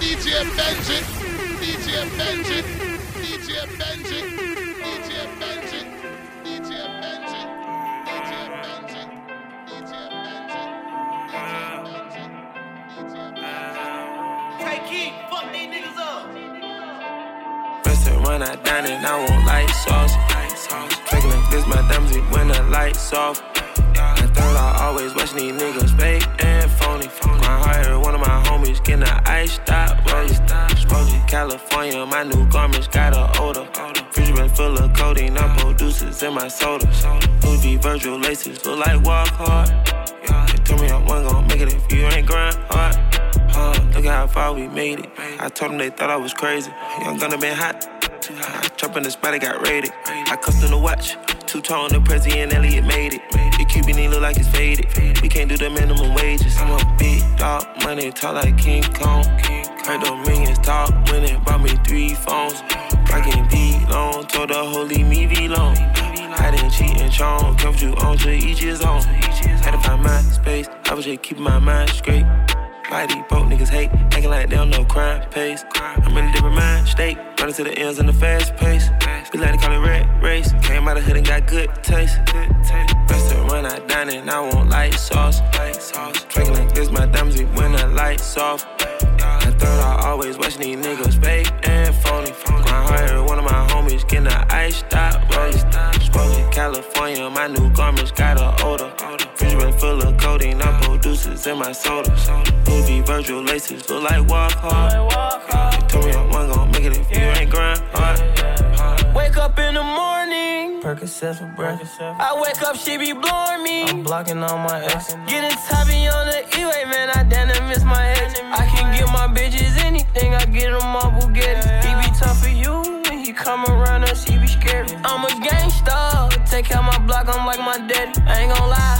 DJ Benji, DJ Benji, DJ Benji, DJ Benji, DJ Benji, DJ Benji, DJ Benji, DJ Benji, Take key, fuck these niggas up. Restaurant when I dine and I want light sauce. Drinking like this, my diamonds when the lights off. I thought I always watching these niggas fake My heart, one of my homies getting an ice stop. Smoking California, my new garments got a odor. Fridge been full of codeine, I'm producers in my soda. Louis Virgil laces look like walk hard. They told me I wasn't gonna make it if you ain't grind hard. Uh, look at how far we made it. I told them they thought I was crazy. Young gunna been hot. I in the spot, it got raided. I custom the watch. Two tone, the president Elliot made it. The Cuban he look like it's faded. We can't do the minimum wages. I'm a big dog, money talk like King Kong. Heard the millions talk when it bought me three phones. Rockin' D long, told the leave me V long. I didn't Cheech and Chong, comfort you on to each his own. Had to find my space, I was just keeping my mind straight. Why these broke niggas hate, acting like they don't know crime pays. I'm in a different mind state, running to the ends in the fast pace. We like to call it red race. Came out of hood and got good taste. Restaurant when I dine and I want light sauce. Drinking like this, my diamonds be when the lights off. I thought I always watching these niggas fake and phony. My heart, one of my homies getting an ice stop rolling. Smoking California, my new garments got a odor. Been full of codeine, I'm producers in my soda. V Virgil laces look like walk hard. They told me I wasn't gonna make it if you ain't grind hard. Wake up in the morning, Percocet for breakfast. I wake up, she be blowing me. I'm blocking all my exes. Getting toppy on the E-way, man. I damn near miss my ex. I can get my bitches anything. I get them all Bugatti. He be tough for you when he come around us. He be scared. I'm a gangsta. Take out my block. I'm like my daddy. I ain't gon' lie.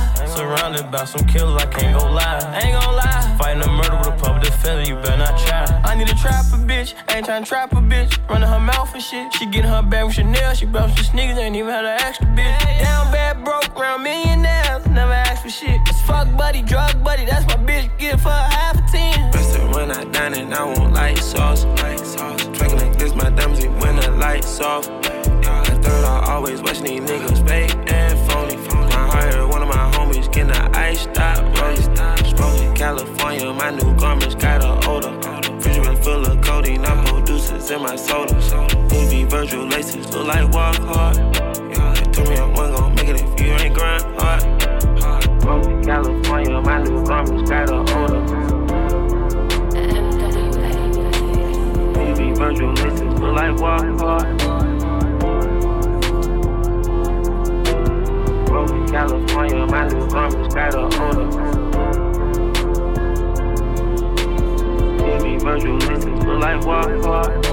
Surrounded by some killers. I can't go lie. I ain't gon' lie. Fighting a murder with a public defender. You better not try. I need a trapper bitch. I ain't tryna trap a bitch. Running her mouth and shit. She getting her bag with Chanel. She brought some sneakers. Ain't even had an extra bitch. Down bad, broke, round millionaires. Never asked for shit. It's fuck buddy, drug buddy. That's my bitch. Get it for a half a ten. Restaurant I dine and I want light sauce. Drinking like this, my diamonds when the lights off. I thought I always watching these niggas fake getting an ice stop rolling. Smoking California, my new garments got a odor. Fridge been full of codeine, I'm producers in my soda. V Virgil laces look like walk hard. Told me I wasn't gonna make it if you ain't grind hard. Smoking California, my new garments got a odor. Virgil laces look like walk hard. Smoking California, my new garments got a odor. Louis V Virgil laces look like walk hard.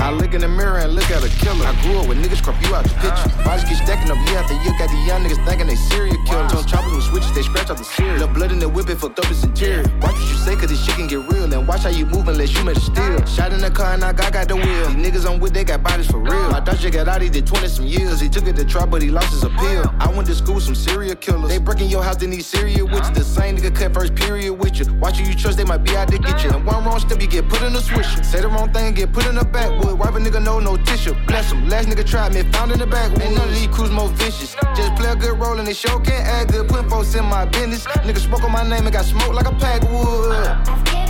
I look in the mirror and look at a killer. I grew up with niggas crop you out the picture. Bodies keep stacking up year after year. Got the young niggas thinking they serial killers. Don't choppers with switches, they scratch out the cereal. The blood in the whip, it fucked up its interior. Watch what you say, cause this shit can get real. And watch how you move unless you made a steal. Shot in the car and I got, got the wheel. These niggas I'm with, they got bodies for real. My Dutch got out, he did 20 some years. He took it to trial, but he lost his appeal. I went to school with some serial killers. They breaking your house, they need serial with you. The same nigga cut first period with you. Watch who you trust, they might be out to get you. And one wrong step, you get put in a swisher. Say the wrong thing, get put in the backwood. Wipe a nigga, no, no tissue. Bless him. Last nigga tried me, found in the back. None of these crews more vicious. Just play a good role and they show can't act good. Putting folks in my business. Nigga spoke on my name and got smoked like a pack of wood.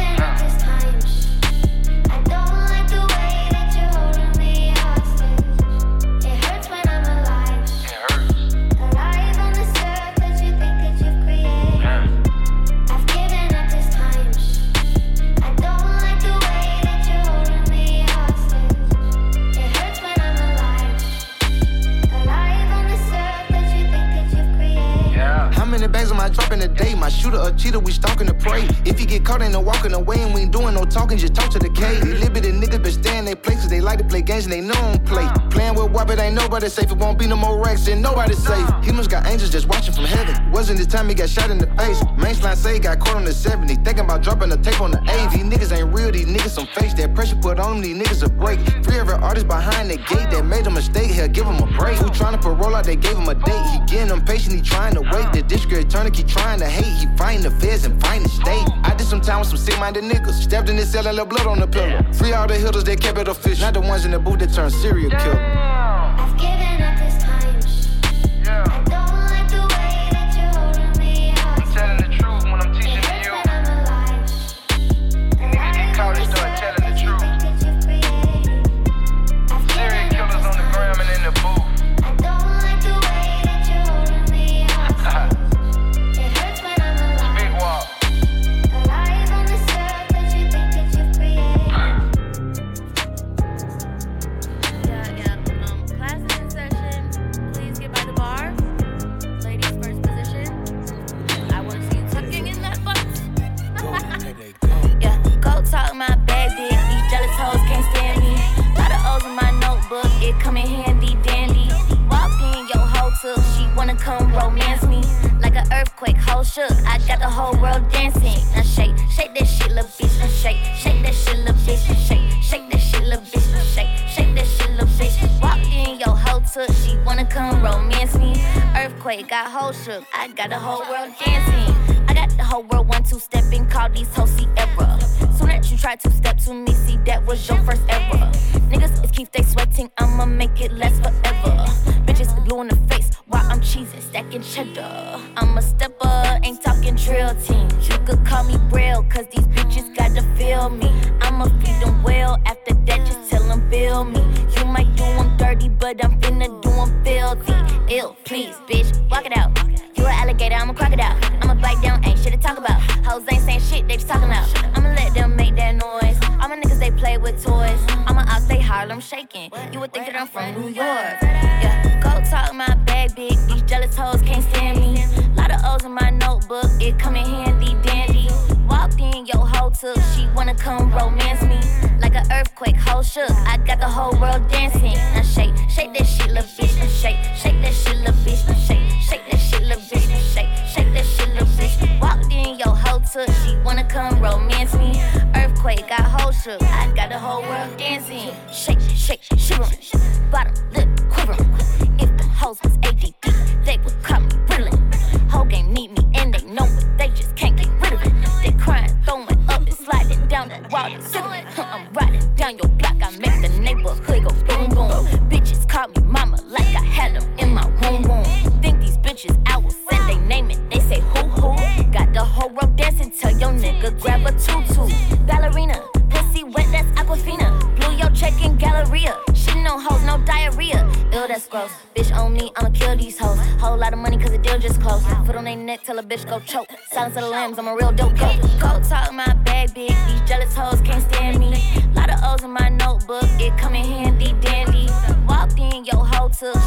Dropping a day? My shooter a cheater, we stalking the prey. If you get caught, ain't no walking away, and we ain't doing no talking, just talk to the K. These limited niggas been staying they places, they like to play games and they know don't play. Playing with WAP, it ain't nobody safe. It won't be no more racks, and nobody safe. He Humans got angels just watching from heaven. Wasn't this time he got shot in the face. Mainline say he got caught on the 70. Thinking about dropping the tape on the 80. These niggas ain't real, these niggas some fakes. That pressure put on them, these niggas a break. Free every artist behind the gate that made a mistake, hell, give him a break. Who trying to parole out, they gave him a date. He getting impatient, he trying to wait. The scared, turn keep trying to hate. He fighting the feds and fighting the state. I did some time with some sick minded niggas. Stepped in this cell and left blood on the pillow. Free all the hitters that kept it official. Not the ones in the booth that turned serial killer. I've given up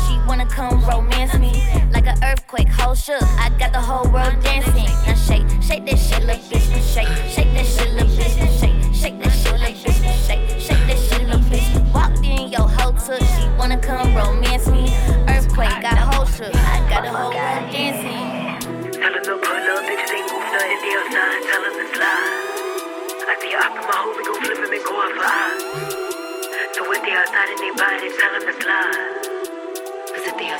she wanna come romance me. Like an earthquake, whole shook. I got the whole world dancing. Now shake, shake that shit, little bitch. Shake, shake that shit, little bitch. Shake, shake that shit, little bitch. Shake, shake that shit, little bitch. Walked in your hoe took, she wanna come romance me. Earthquake, got whole shook. I got the whole world dancing. Tell them to pull up, bitches ain't move nothing, they outside, tell them to slide. I see up in my hole, we gon' flip him and go out for eyes. So if they outside and they buy it, tell them to slide. And.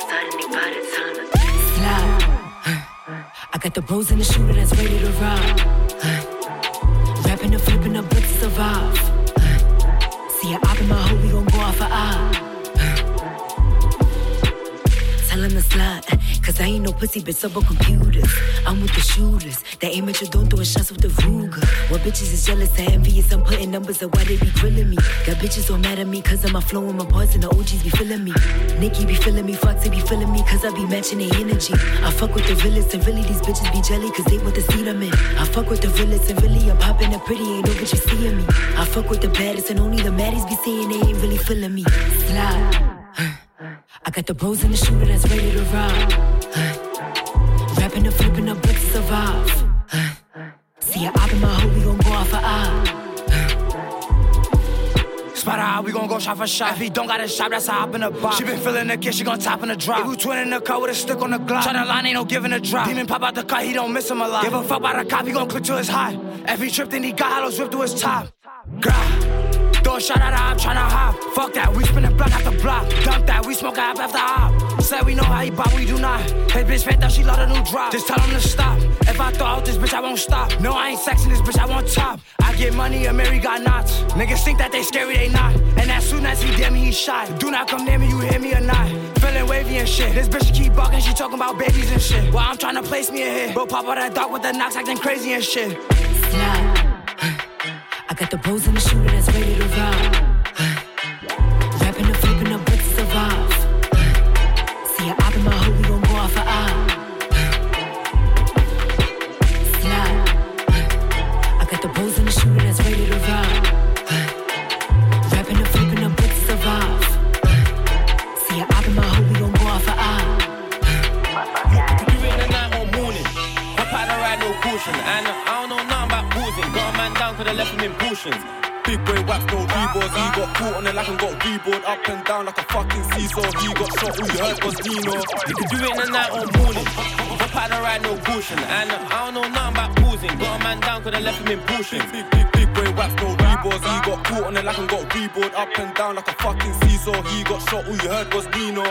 I got the bros in the shooter that's ready to rob. Rapping and flipping the bricks to survive. See, I op in my hoe, we gon' go off for eye. Him to slide, cause I ain't no pussy, bitch, up computers. I'm with the shooters, they aim at you, don't throw shots with the Ruger. What bitches is jealous and envious, I'm putting numbers of why they be grilling me. Got bitches all mad at me, cause of my flow and my parts, and the OGs be feeling me. Nikki be feeling me, Fox they be feeling me, cause I be matching their energy. I fuck with the realest, and really these bitches be jelly, cause they want to I'm in. I fuck with the realest, and really I'm popping up pretty, ain't no bitch you seeing me. I fuck with the baddest, and only the baddies be saying they ain't really feeling me. Slide. I got the bros in the shooter that's ready to rob. Rapping and flipping up bricks to survive. See, I in my hoe, we gon' go off for eye. Spot out, we gon' go shot for shot. If he don't got a shot, that's a hop in the box. She been feeling the kiss, she gon' top in the drop. If we twin in the car with a stick on the Glock. Try the line, ain't no giving a drop. Demon pop out the car, he don't miss him a lot. Give a fuck about a cop, he gon' click to his high. If he tripped, then he got hollows ripped to his top. Grah. A shot at I'm tryna hop. Fuck that, we spin a block after block. Dump that, we smoke half after hop. Say we know how you buy, we do not. Hey, bitch, fed that she love a new drop. Just tell them to stop. If I throw out this bitch, I won't stop. No, I ain't sexing this bitch, I want top. I get money, and Mary got knots. Niggas think that they scary, they not. And as soon as he damn me, he shot. Do not come near me, you hear me or not. Feeling wavy and shit. This bitch keep barking, she talking about babies and shit. While I'm trying to place me a hit. Bro, pop out that dog with the knocks acting crazy and shit. Got the bros in the shooter that's ready to ride. Left him in portions. Big boy wax, no reboards. He got caught on the lag and got reboard up and down like a fucking seesaw. He got shot, all you heard was Nino. You could do it in the night or morning. Hop out the ride, no caution. And uh, I don't know nothing about pausing. Got a man down, could have left him in portions. Big, big, big boy wax, no reboards. He got caught on the lag and got reboard up and down like a fucking seesaw. He got shot, all you heard was Nino.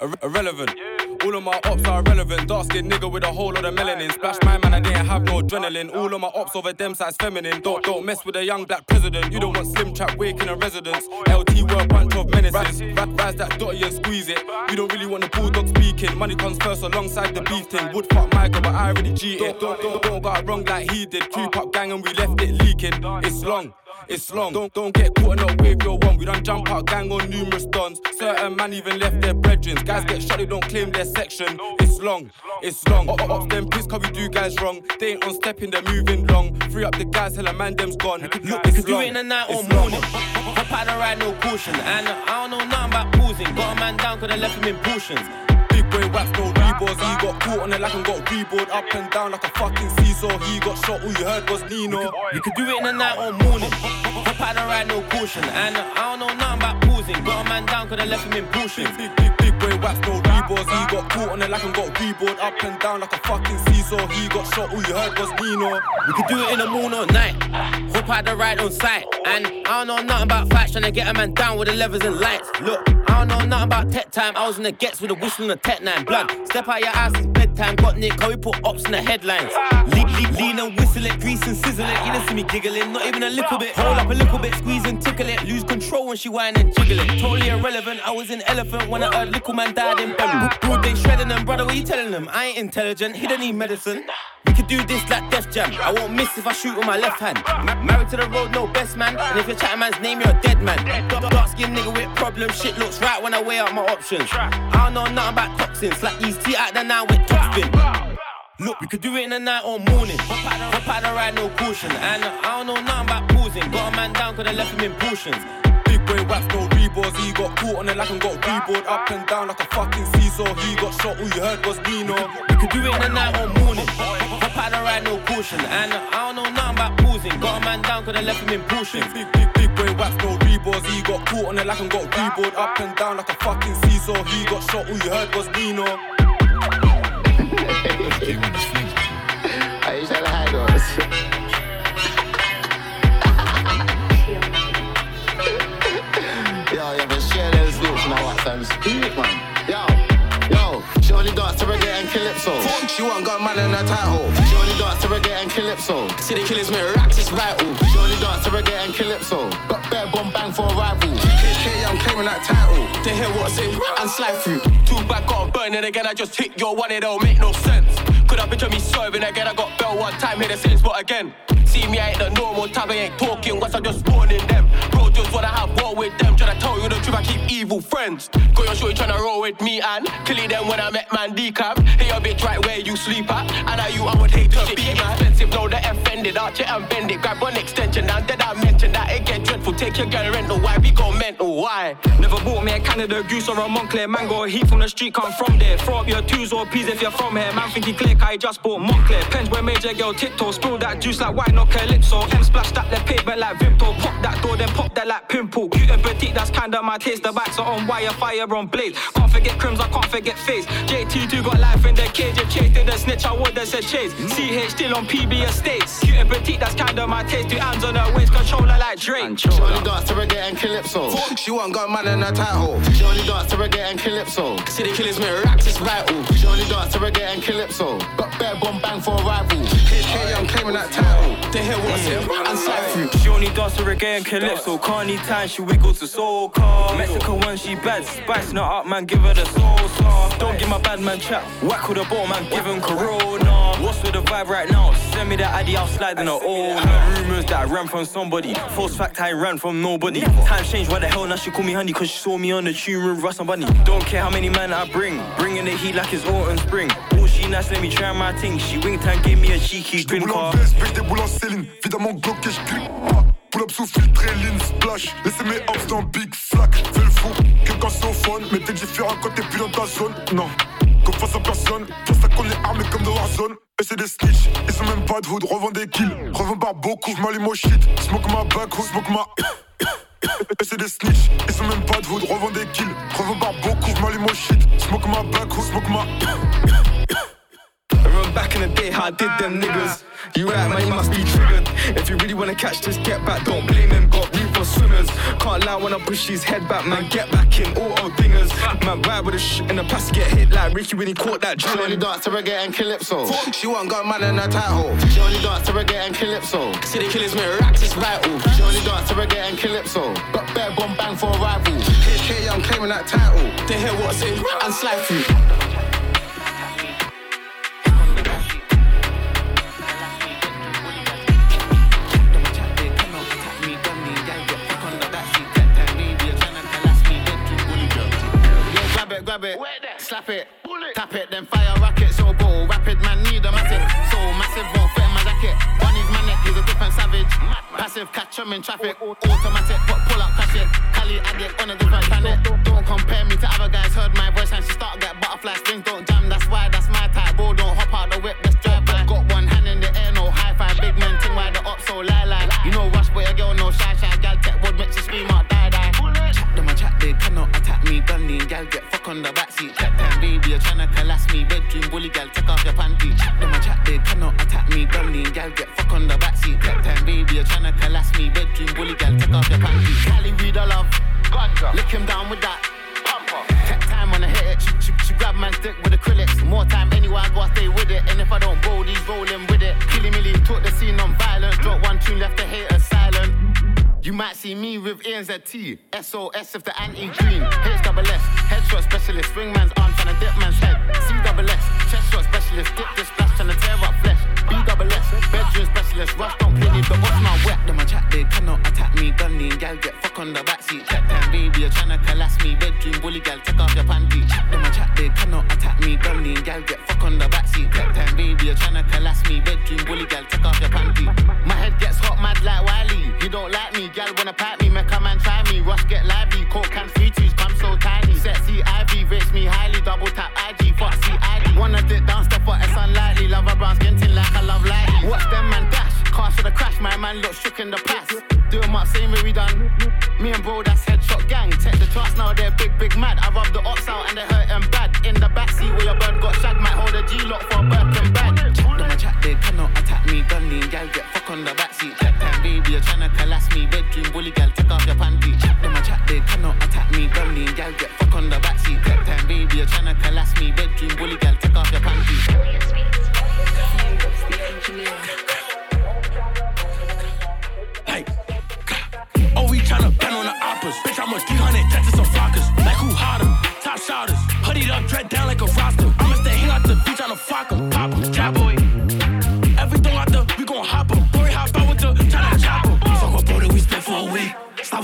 Ir- irrelevant. All of my ops are irrelevant. Dark skinned nigga with a whole lot of melanin. Splash my man, I didn't have no adrenaline. All of my ops over them size feminine. Don't don't mess with a young black president. You don't want slim trap waking a residence. LT were a bunch of menaces. Rise, rise that dotty and squeeze it. You don't really want the bulldog speaking. Money comes first alongside the beef thing. Would fuck Michael, but I already cheated. Don't, don't, don't, don't got it wrong like he did. Creep up gang and we left it leaking. It's long. It's long. Don't don't get caught a wave your one. We done jump out gang on numerous dons. Certain man even left their brethren. Guys get shot, they don't claim their section. It's long. It's long. Op, op, ops them piss cause we do guys wrong. They ain't on stepping, they're moving long. Free up the guys, hell a man them's gone. Look, You it's long. it in the night or morning. Hop out the ride, no caution. And I don't know nothing about pausing. Got a man down, could have left him in portions. Big boy wax, no reboards. He got caught on the lag and got reboard up and down like a fucking seesaw. He got shot, all you heard was Nino. You could do it in the night or morning. Hop out the ride, no caution. And I don't know nothing about pausing. Got a man down, could have left him in portions. Big, big, big boy wax, no reboards. He got caught on the lag and got reboard up and down like a fucking seesaw. He got shot, all you heard was Nino. We could do it in the morning or night. Hop out the ride on sight. And I don't know nothing about fights, trying to get a man down with the levers and lights. Look, I don't know nothing about tech time. I was in the gets with a whistle and a tech nine. Blood, step out your ass, it's bedtime. Got Nick, we put ops in the headlines. Lean, lean, lean and whistle it, grease and sizzle it. You don't see me giggling, not even a little bit. Hold up a little bit, squeeze and tickle it. Lose control when she whine and jiggle it. Totally irrelevant. I was in elephant when I heard little man died in bed. Broad day shredding them, brother. What you telling them? I ain't intelligent. He don't need medicine. We could do this like Def Jam. I won't miss if I shoot with my left hand. Ma- married to the road, no best man. And if you're chatting man's name, you're a dead man. Dark, dark skin nigga with problems. Shit looks right when I weigh out my options. I don't know nothing about toxins. Like these tea out there now with top spin. Look, we could do it in the night or morning. Hop out, the- hop out the ride, no caution. And I don't know nothing about pausing. Got a man down, could have left him in portions. Big boy wax, no reboards. He got caught on the lag and got reboard up and down like a fucking seesaw. He got shot, all you heard was Nino. We could do it in the night or morning. Hop out the ride, no caution. And I don't know nothing about pausing. Got a man down, could have left him in portions. Big, big, big boy wax, no reboards. He got caught on the lag and got reboard up and down like a fucking seesaw. He got shot, all you heard was Nino. Aí já era negócio. Lyrics, you know what, fam? Speak, man. Yo, yo, she only dance to reggae and calypso. She want got man in her title. She only dance to reggae and calypso. See the killers make racks, it's vital. She only dance to reggae and calypso. Got bare bomb bang for a rival. KK, I'm claiming that title. To hear what I say and slide through. Two back, got burn it again. I just hit your one, it don't make no sense. Could I picture me serving again? I got bell one time, hit the same spot again. See me, I ain't the normal type, I ain't talking. Once I just warning them. Bro, just wanna have war with them. Tryna tell you the truth, I keep evil friends. Got your shorty tryna roll with me and killing them when I met man decap. Hey, your bitch right where you sleep at. And I you, I would hate to be man. Expensive, no, that offended. Arch it and bend it. Grab one extension. Now that I mentioned that it get dreadful. Take your girl rental. Why we go mental? Why? Never bought me a Canada goose or a Moncler mango. Heat from the street, come from there. Throw up your twos or peas if you're from here. Man, think he click, I just bought Moncler. Pens where major girl tiptoe. Spill that juice like white, no calypso. M splash that the pavement like Vimto. Pop that door, then pop that that like pimple. Cute and petite, that's kinda my taste. The bikes are on wire, fire on blaze. Can't forget crims, I can't forget face. JT2 got life in the cage. If Chase did a snitch, I would have said Chase. CH still on PB estates. Cute and petite, that's kinda my taste. Two hands on her waist, controller like Drake. She only dance to reggae and calypso. She want got man in her title. She only dance to reggae and calypso. See the killers make racks, it's vital. She only dance to reggae and calypso. Got bare bomb bang for a rival. HK, I'm claiming that title. They hear what's it and slide through. She only does to reggae and calypso. Can't need time, she wiggle to soca. Mexican when she bad, spice not up, man, give her the salsa. Don't give my bad man chat. Whack with the ball, man, give him corona. What's with the vibe right now? Send me that addy, I'll slide in the old. Rumors that I ran from somebody. False fact, I ran from nobody. Times changed, why the hell now she call me honey? Cause she saw me on the tune with Russ and Bunny. Don't care how many men I bring. Bringing the heat like it's autumn spring. Oh, she nice, let me try my thing. She winked and gave me a cheeky grin car. des boules en Céline. Évidemment, Glock et je grippe pas. Pull up sous filtre et lean splash. Laissez mes hops dans Big Flack. Fais le fou, quelqu'un c'est au phone. Mais t'es différent quand t'es plus dans ta zone. Non, comme face à personne. Pour ça qu'on est armé comme dans Warzone. Et c'est des snitch, ils sont même pas de hood. Revends des kills, revends par beaucoup. J'm'allume au shit, smoke ma backhoe, smoke ma. Et c'est des snitch, ils sont même pas de hood. Revends des kills, revends par beaucoup. J'm'allume au shit, smoke ma backhoe, smoke ma. I remember back in the day how I did them niggas. You right, man, you must be triggered. If you really wanna catch this, get back. Don't blame him, got room for swimmers. Can't lie when I push his head back, man. Get back in, auto dingers. Man, ride with a shit in the past, get hit like Ricky when he caught that drill. She only dance to reggae and calypso. She want got man in her title. She only dance to reggae and calypso. See the killers make racks, it's vital. She only dance to reggae and calypso. Got bare bomb bang for a rival. HK, I'm claiming that title. They hear what's it and slide through. Grab it, slap it, tap it, then fire rocket, so ball, rapid man need a massive, so massive won't fit in my jacket. One is my neck, he's a different savage. Passive, catch him in traffic, automatic, put pull up, cash it. Cali addict on a different planet. Don't compare me to other guys, heard my voice and she start get butterfly strings, don't jam, that's why that's my type. Bro, don't hop out the whip, let's drive by. Got one hand in the air, no high five, big man, ting why the up so lie lie. You know rush, but your girl no shy shy, gal tech wood makes you scream out die die. Chat them a chat, they cannot attack me, gun lean, gal get on the backseat. Chat time, baby, you're tryna collapse me, bedroom bully, gal take off your panty. Chat them a chat, they cannot attack me, gun gal get fuck on the backseat. Chat time, baby, you're tryna collapse me, bedroom bully, gal take off your panty. Cali read a love, ganja, lick him down with that. Pumper. Tech time when I hit it, she, she, she grab man's dick with acrylics. More time anywhere I go, I stay with it. And if I don't roll, these rolling with it. Killy milly, talk the scene on violence. Drop one tune, left the haters silent. You might see me with ANZT, SOS if the anti-green, H double S, headshot specialist, swing man's arm tryna dip man's head, C chest shot specialist, dip this splash tryna tear up flesh, B bedroom specialist, rush don't play me, the boss not wet, them a chat, they cannot attack me, gun lean, gal get fuck on the backseat, chat time, baby, you're tryna collapse me, bedroom bully, gal take off your panty, them a chat, they cannot attack me, gun lean, gal get fuck on the backseat, chat time, baby, you're tryna collapse me, bedroom bully, gal take off your panty, my head gets don't like me, gal wanna pat me, make a man try me. Rush get lively, coke can free twos, come so tiny. Sexy Ivy rates me highly, double tap IG, fuck ID. Wanna dip down, step up, it's unlikely. Love a brown skin like I love lightly. Watch them man dash, car should have crash, My man look shook in the past. Do up, same way we done. Me and bro, that's headshot gang. Check the trust now, they're big, big mad. I rub the ops out and they hurt 'em bad. In the backseat where your bird got shagged, might hold a G lock for a Birkin bag. Chat them a chat, they cannot attack me. Lean, gal get fuck on the backseat. You're tryna collapse me. Bedroom bully, gal take off your panty. Chat them a chat, they cannot attack me. Gun lean, gal get fuck on the backseat. Chat time, baby, you're tryna collapse me. Bedroom bully, gal take off your panty. Hey, oh, we tryna bend on the oppas. Bitch, I'm a 300 Texas on flockers. Like who hotter? Top shotters. Hoodied up, dread down like a roster. I'ma stay hang out the beach on a flock 'em. Pop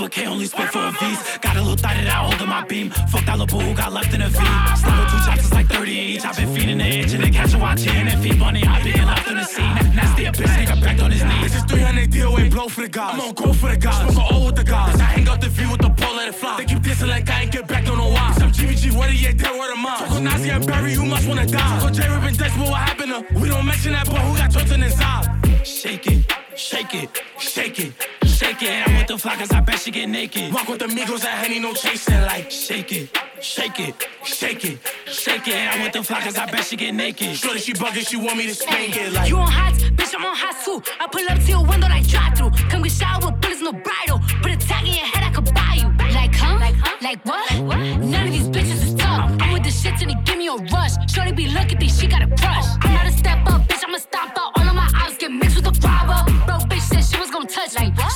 with K only spit for a V's. Got a little thigh that I hold in my beam. Fuck that little boo who got left in a V. Slava two chops is like 30 each. I've been feeding the itch and then catch a watch and feed money. I been left on the scene. Nasty a bitch, nigga back on his knees. This is 300 DOA blow for the guys. I'm on go for the guys. Smoke a O with the guys. I hang out the view with the pole, let it fly. They keep dissing like I ain't get back, don't know why. Some GBG, what he ain't dead, word of mine. Talk Nazi and Barry, you must wanna die. Talk J Rip and Dex, but what happened to? We don't mention that boy who got tortured inside. Shake it, shake it, shake it, shake it. I'm with the fly cause I bet she get naked. Walk with the Migos at Henny, no chasing. Like, shake it, shake it, shake it, shake it. I'm with the fly cause I bet she get naked. Shorty, she bugging, she want me to spank it. Like, You on hot, bitch, I'm on hot too. I pull up to your window like drive through. Come get shot with bullets, no bridle. Put a tag in your head, I could buy you. Like, huh? Like, huh? Like what? None of these bitches is tough. I'm with the shit and they give me a rush. Shorty be looking, think she got a crush. I'm not a step up, bitch, I'ma stop up. All of my eyes get mixed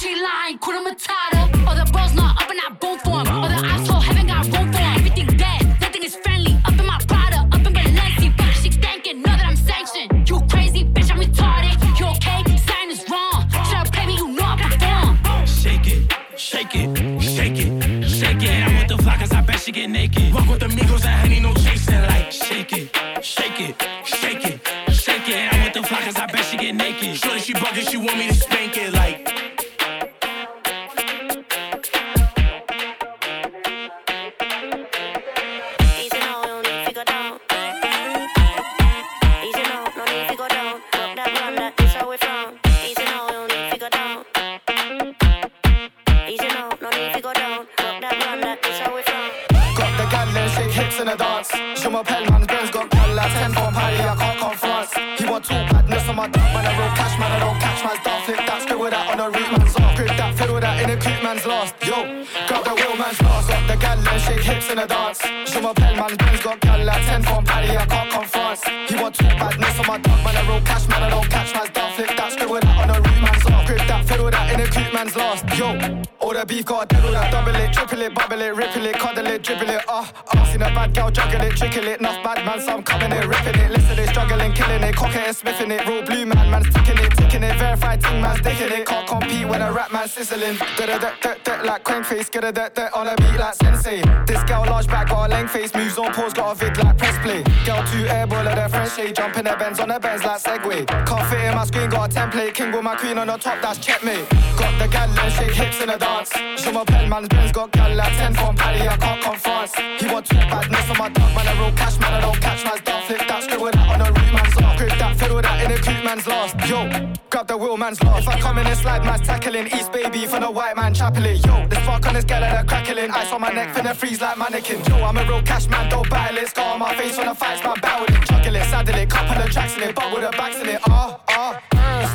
She lying, Kuna Matata. All the bros not up and I boom for him. All the ops told heaven got room for him. Everything dead, nothing is friendly. Up in my Prada, up in Balenci. But she thanking, know that I'm sanctioned. You crazy, bitch, I'm retarded. You okay? Sign is wrong. Try to play me, you know I perform. shake it, shake it, shake it, shake it. I'm with the cause I bet she get naked. Walk with the Migos man, Benz got gal like 10 for party, I can't come France. He want two badness on my dog, man, I roll cash, man, I don't catch man's dog. Flip that, scribble that on the root man's off. Grip that, fiddle that in a creep man's lost. Yo, all the beef got a devil that double it, triple it, bubble it, ripple it, cuddle it, dribble it, ah, uh, uh. Seen a bad girl juggle it, trickle it, enough bad man, some coming it, ripping it, listen it, struggling, killing it, cock it sniffing it, real blue man, man's ting man's dicking it, can't compete when a rap man sizzling, da da da da da like crank face, get a da da on a beat like sensei. This girl large back got a length face, moves on pause, got a vid like press play. Girl two airball of their French shade, jump in their Benz on their Benz like Segway. Can't fit in my screen, got a template, king with my queen on the top, that's checkmate. Got the gal and shake hips in the dance. Show my m'appelle man's Benz got gal like 10 from Paddy, I can't come France. He want two badness on my dog, man, I roll cash, man, I don't catch man's dog. Flip that, scribble that on the root man's off. That, fiddle that in a cute man's lost. Yo, grab the wheel man's. If I come in and slide, man's tackling. East baby for the white man chapeling. Yo, this fuck on this gal that crackling. Ice on my neck, finna freeze like mannequin. Yo, I'm a real cash man, don't battle it. Scar on my face when the fights, man, battle it. Juggle it, saddle it, couple of tracks in it, with the backs in it. Ah,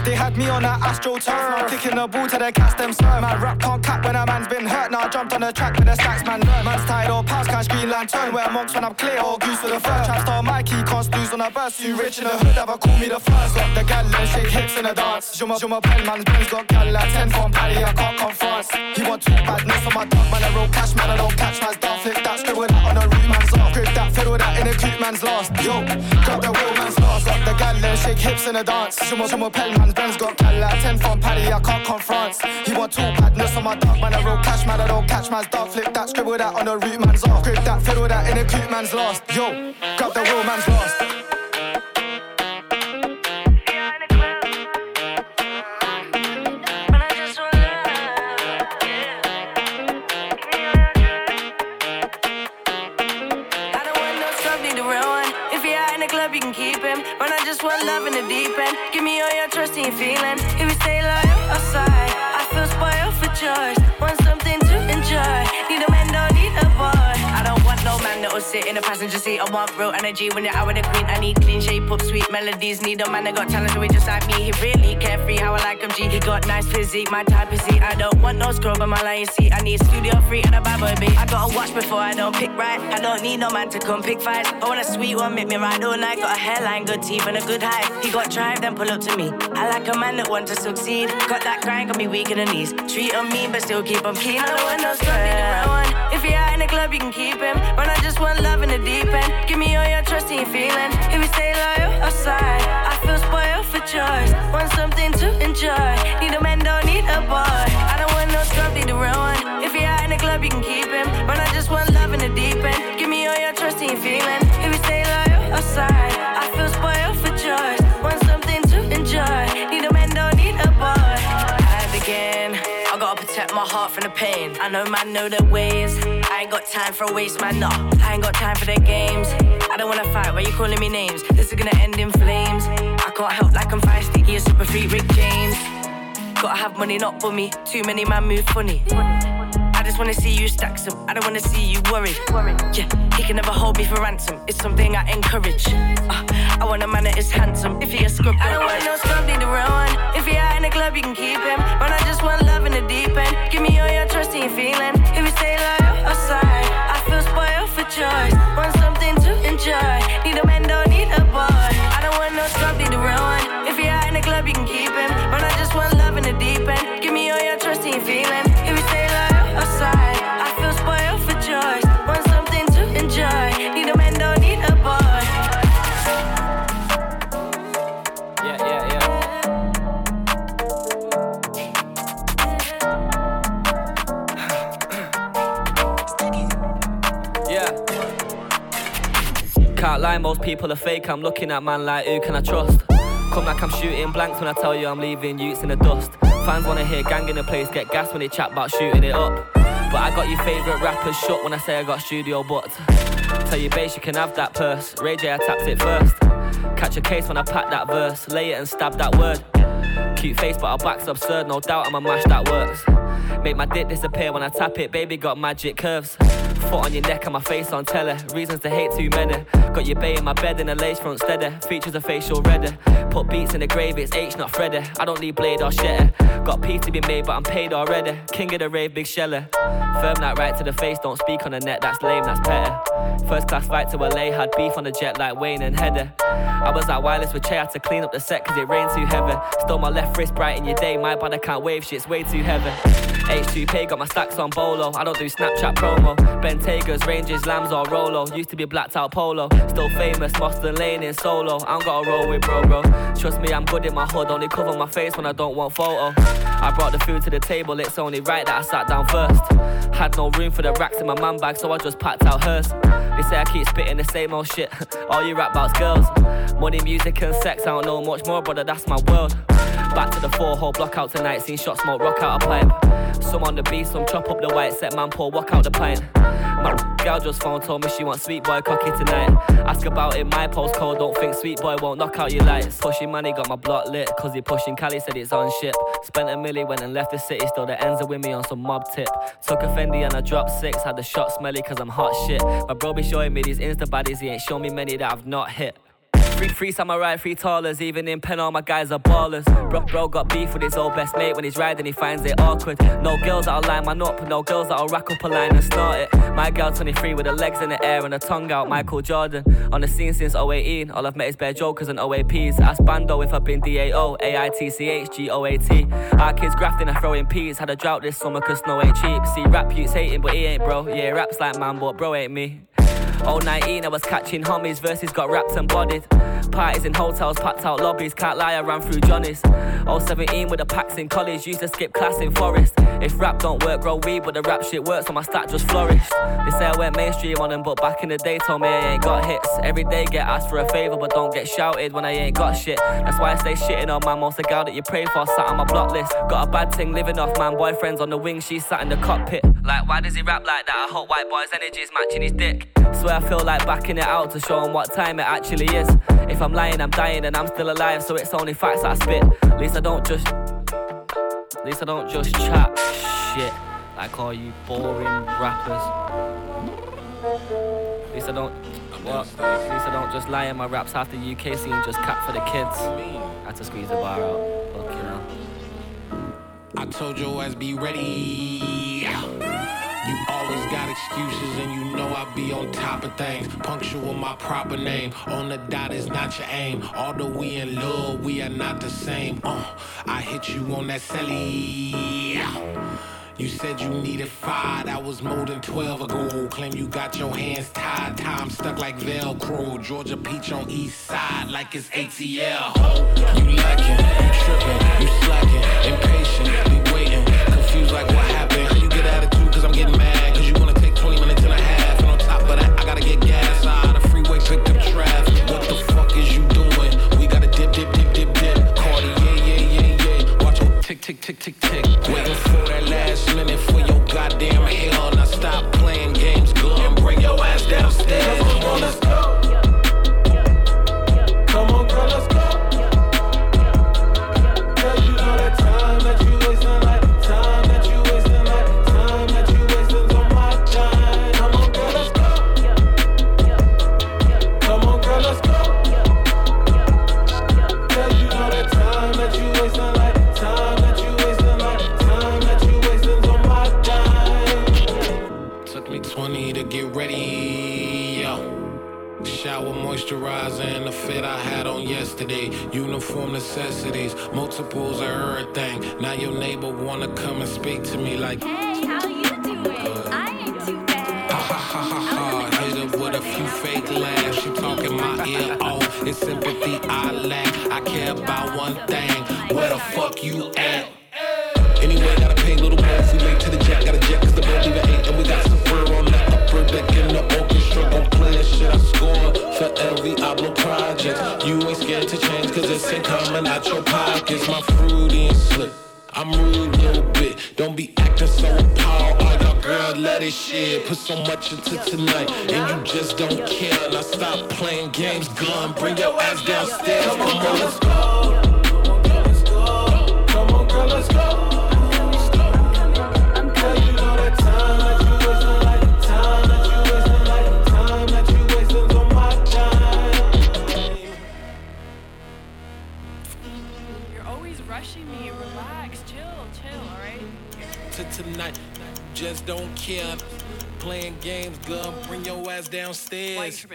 They had me on that astro turf, now kicking the ball to the cast them serve. Man, rap can't cap when a man's been hurt. Now I jumped on the track with the stacks, man. Learn. Man's tied or can't screen lantern. Wear monks when I'm clear, or goose for the fur. Trap star Mikey, can't snooze on a burst. You rich in the hood, ever call me the first. Got the gal and shake hips in the dance. Je m'appelle m'appelle man's Benz got gal like 10 from Paddy, I can't come France. He want two badness on my dog, man. I roll cash, man. I don't catch man's dog. Flip that, scribble that on the off. Grip that, fiddle that in a coupe man's lost. Yo, grab the wheel man's lost. Got the gal and shake hips in the dance. Je m'appelle man's Benz got gal like 10 from Paddy, I can't come France. He want two badness on my dark man. I roll cash, man. I don't catch man's dog. Flip that, scribble that on the root man's off. Grip that, fiddle that in a coupe man's lost. Yo, grab the wheel man's lost. Just want love in the deep end. Give me all your trust and your feeling. If you stay loyal outside, I feel spoiled for choice. Sit in the passenger seat. I want real energy when you're out with the queen. I need clean shape up, sweet melodies. Need a man that got talent, so he just like me. He really carefree, how I like him. G. He got nice physique, my type is he. I don't want no scrub on my line seat. I need studio free and a bad boy beat. I gotta watch before I don't pick right. I don't need no man to come pick fights. I want a sweet one, make me ride all night. Got a hairline, good teeth, and a good height. He got drive, then pull up to me. I like a man that want to succeed. Got that grind, got me weak in the knees. Treat on me, but still keep on keen. I don't want no scrub, need a real one. If you're out in the club, you can keep him. But I just want love in the deep end. Give me all your trust and your feeling. If you stay loyal outside, I feel spoiled for choice. Want something to enjoy. Need a man, don't need a boy. I don't want no scrub, need a real one. If you're out in the club, you can keep him. But I just want love in the deep end. Give me all your trust and your feeling. If you stay loyal outside, I feel spoiled for choice. Want something to enjoy. Need a man, don't need a boy. I begin. I gotta protect my heart from the pain. I know man know their ways. I ain't got time for a waste, man. No, I ain't got time for their games. I don't wanna fight. Why you calling me names? This is gonna end in flames. I can't help like I'm feisty. He a super freak, Rick James. Gotta have money, not for me. Too many man move funny. I just wanna see you stack some. I don't wanna see you worried. Yeah, he can never hold me for ransom. It's something I encourage. Uh, I want a man that is handsome. If he a scrub, I don't want no scrub, need real one. If he out in the club, you can keep him. But I just want love in the deep end. Give me all your trust and your feeling. If you stay loyal I feel spoiled for choice. Want something to enjoy. Need a man, don't need a boy. I don't want no scrub, need the real one. If he out in club, you can keep him. But I just want love in the deep end. Most people are fake. I'm looking at man like, who can I trust? Come like I'm shooting blanks when I tell you I'm leaving youths in the dust. Fans wanna hear gang in the place, get gas when they chat about shooting it up. But I got your favourite rappers shut when I say I got studio but Tell your base you can have that purse. Ray J, I tapped it first. Catch a case when I pack that verse. Lay it and stab that word. Cute face, but our back's absurd. No doubt I'ma mash that works. Make my dick disappear when I tap it. Baby got magic curves. Foot on your neck and my face on telly. Reasons to hate too many. Got your bay in my bed in a lace front steady. Features a facial redder. Put beats in the grave, it's H, not Freddy. I don't need blade or shetter. Got peace to be made, but I'm paid already. King of the rave, big sheller. Firm that right to the face, don't speak on the net, that's lame, that's better. First class flight to LA, had beef on the jet like Wayne and Heather. I was at wireless with Che, had to clean up the set cause it rained too heavy. Stole my left wrist bright in your day, my I can't wave, shit's way too heavy. H2P got my stacks on Bolo, I don't do Snapchat promo. Bentaygas, Rangers, Lambs or Rolo. Used to be blacked out polo, still famous, Boston Lane in solo. I don't gotta roll with bro, bro. Trust me, I'm good in my hood, only cover my face when I don't want photo. I brought the food to the table, it's only right that I sat down first. Had no room for the racks in my man bag, so I just packed out hers. They say I keep spitting the same old shit. All you rap about's girls. Money, music, and sex, I don't know much more, brother, that's my world. Back to the four hole block out tonight, seen shot smoke rock out a pipe. Some on the beat, some chop up the white set man, pour walk out the pint. My gal just phone told me she want sweet boy cocky tonight. Ask about it, my postcode, don't think sweet boy won't knock out your lights. Pushing money, got my block lit, cause he pushing Cali said it's on ship. Spent a milli, went and left the city, still the ends are with me on some mob tip. Took a Fendi and I dropped six, had the shot smelly cause I'm hot shit. My bro be showing me these Insta baddies, he ain't shown me many that I've not hit. Free, free samurai, free tallers. Even in pen, all my guys are ballers. Bro, bro got beef with his old best mate when he's riding, he finds it awkward. No girls that'll line man up, no girls that'll rack up a line and start it. My girl 23 with her legs in the air and her tongue out, Michael Jordan. On the scene since 018, all I've met is bare jokers and OAPs. Ask Bando if I've been DAO, AITCH, GOAT. Our kids grafting and throwing peas. Had a drought this summer cause snow ain't cheap. See, rap youths hating, but he ain't bro. Yeah, raps like man, but bro ain't me. 019, I was catching homies, verses got wrapped and bodied. Parties in hotels, packed out lobbies, can't lie, I ran through Johnny's. 017 with the packs in college, used to skip class in forest. If rap don't work, grow weed, but the rap shit works, so my stat just flourished. They say I went mainstream on them, but back in the day told me I ain't got hits. Every day get asked for a favor, but don't get shouted when I ain't got shit. That's why I stay shitting on man, most the gal that you pray for sat on my block list. Got a bad thing living off man, boyfriends on the wing, she sat in the cockpit. Like, why does he rap like that? I hope white boy's energy is matching his dick. Swear I feel like backing it out to show him what time it actually is. If I'm lying, I'm dying, and I'm still alive, so it's only facts I spit. At least I don't just. At least I don't just chat shit like all you boring rappers. At least I don't. What? At least I don't just lie in my raps half the UK scene just cap for the kids. had to squeeze the bar out. Look, you know. I told your ass be ready. Always got excuses and you know I be on top of things. Punctual my proper name. On the dot is not your aim. Although we in love, we are not the same. Uh, I hit you on that celly. You said you needed five, that was more than 12 ago. Claim you got your hands tied, time stuck like Velcro. Georgia Peach on east side like it's ATL. You lacking, you tripping, you slacking, impatient, be waiting, confused like what tick, tick, tick. Waiting for that last minute necessities, multiples of everything. Now your neighbor wanna come and speak to me like. Hey, how you doing? I ain't too bad. Ha ha ha ha ha. Hit her with a few fake laughs. She talking my ear off. It's sympathy I lack. I care about one thing. Where the fuck you at? Anyway, gotta pay little if we late to the jack. Got a jet cause the leave at eight. And we got some fur on that upper deck in the orchestra. Don't play shit. I score for every Abloh project. You ain't scared to change cause it's ain't coming out your pockets. My fruity and slick. I'm rude a little bit. Don't be acting so appalled. All y'all girl, let it shit. Put so much into tonight, and you just don't care. Now stop playing games, gun. Bring your ass downstairs. Come on, let's go. Don't care. Playing games, gun. Bring your ass downstairs.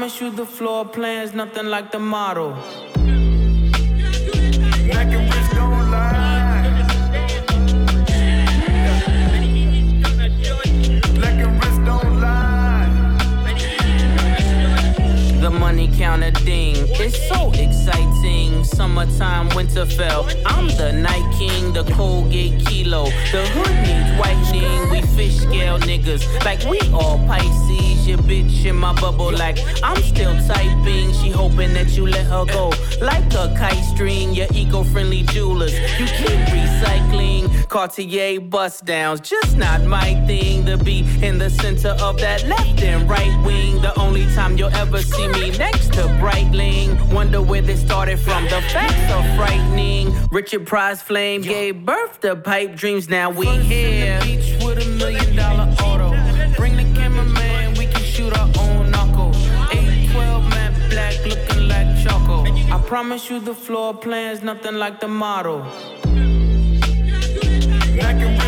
Promise you the floor plan's nothing like the model. Black and rich don't lie. Black and rich don't lie. The money counter ding, it's so exciting. Summertime, Winterfell. I'm the night king, the Colgate kilo. The hood needs whitening. We fish scale niggas, like we all Pisces. Your bitch in my bubble, like I'm still typing. She hoping that you let her go, like a kite string. Your eco-friendly jewelers, you keep recycling. Cartier bust downs, just not my thing. To be in the center of that left and right wing. The only time you'll ever see me next to Breitling. Wonder where this started from. The facts are frightening. Richard Pryor's Flame gave birth to pipe dreams. Now we here. beach with a million dollar auto. Bring the cameraman, we can shoot our own knuckle. 812 matte black, looking like Choco. I promise you the floor plan's nothing like the model. Black and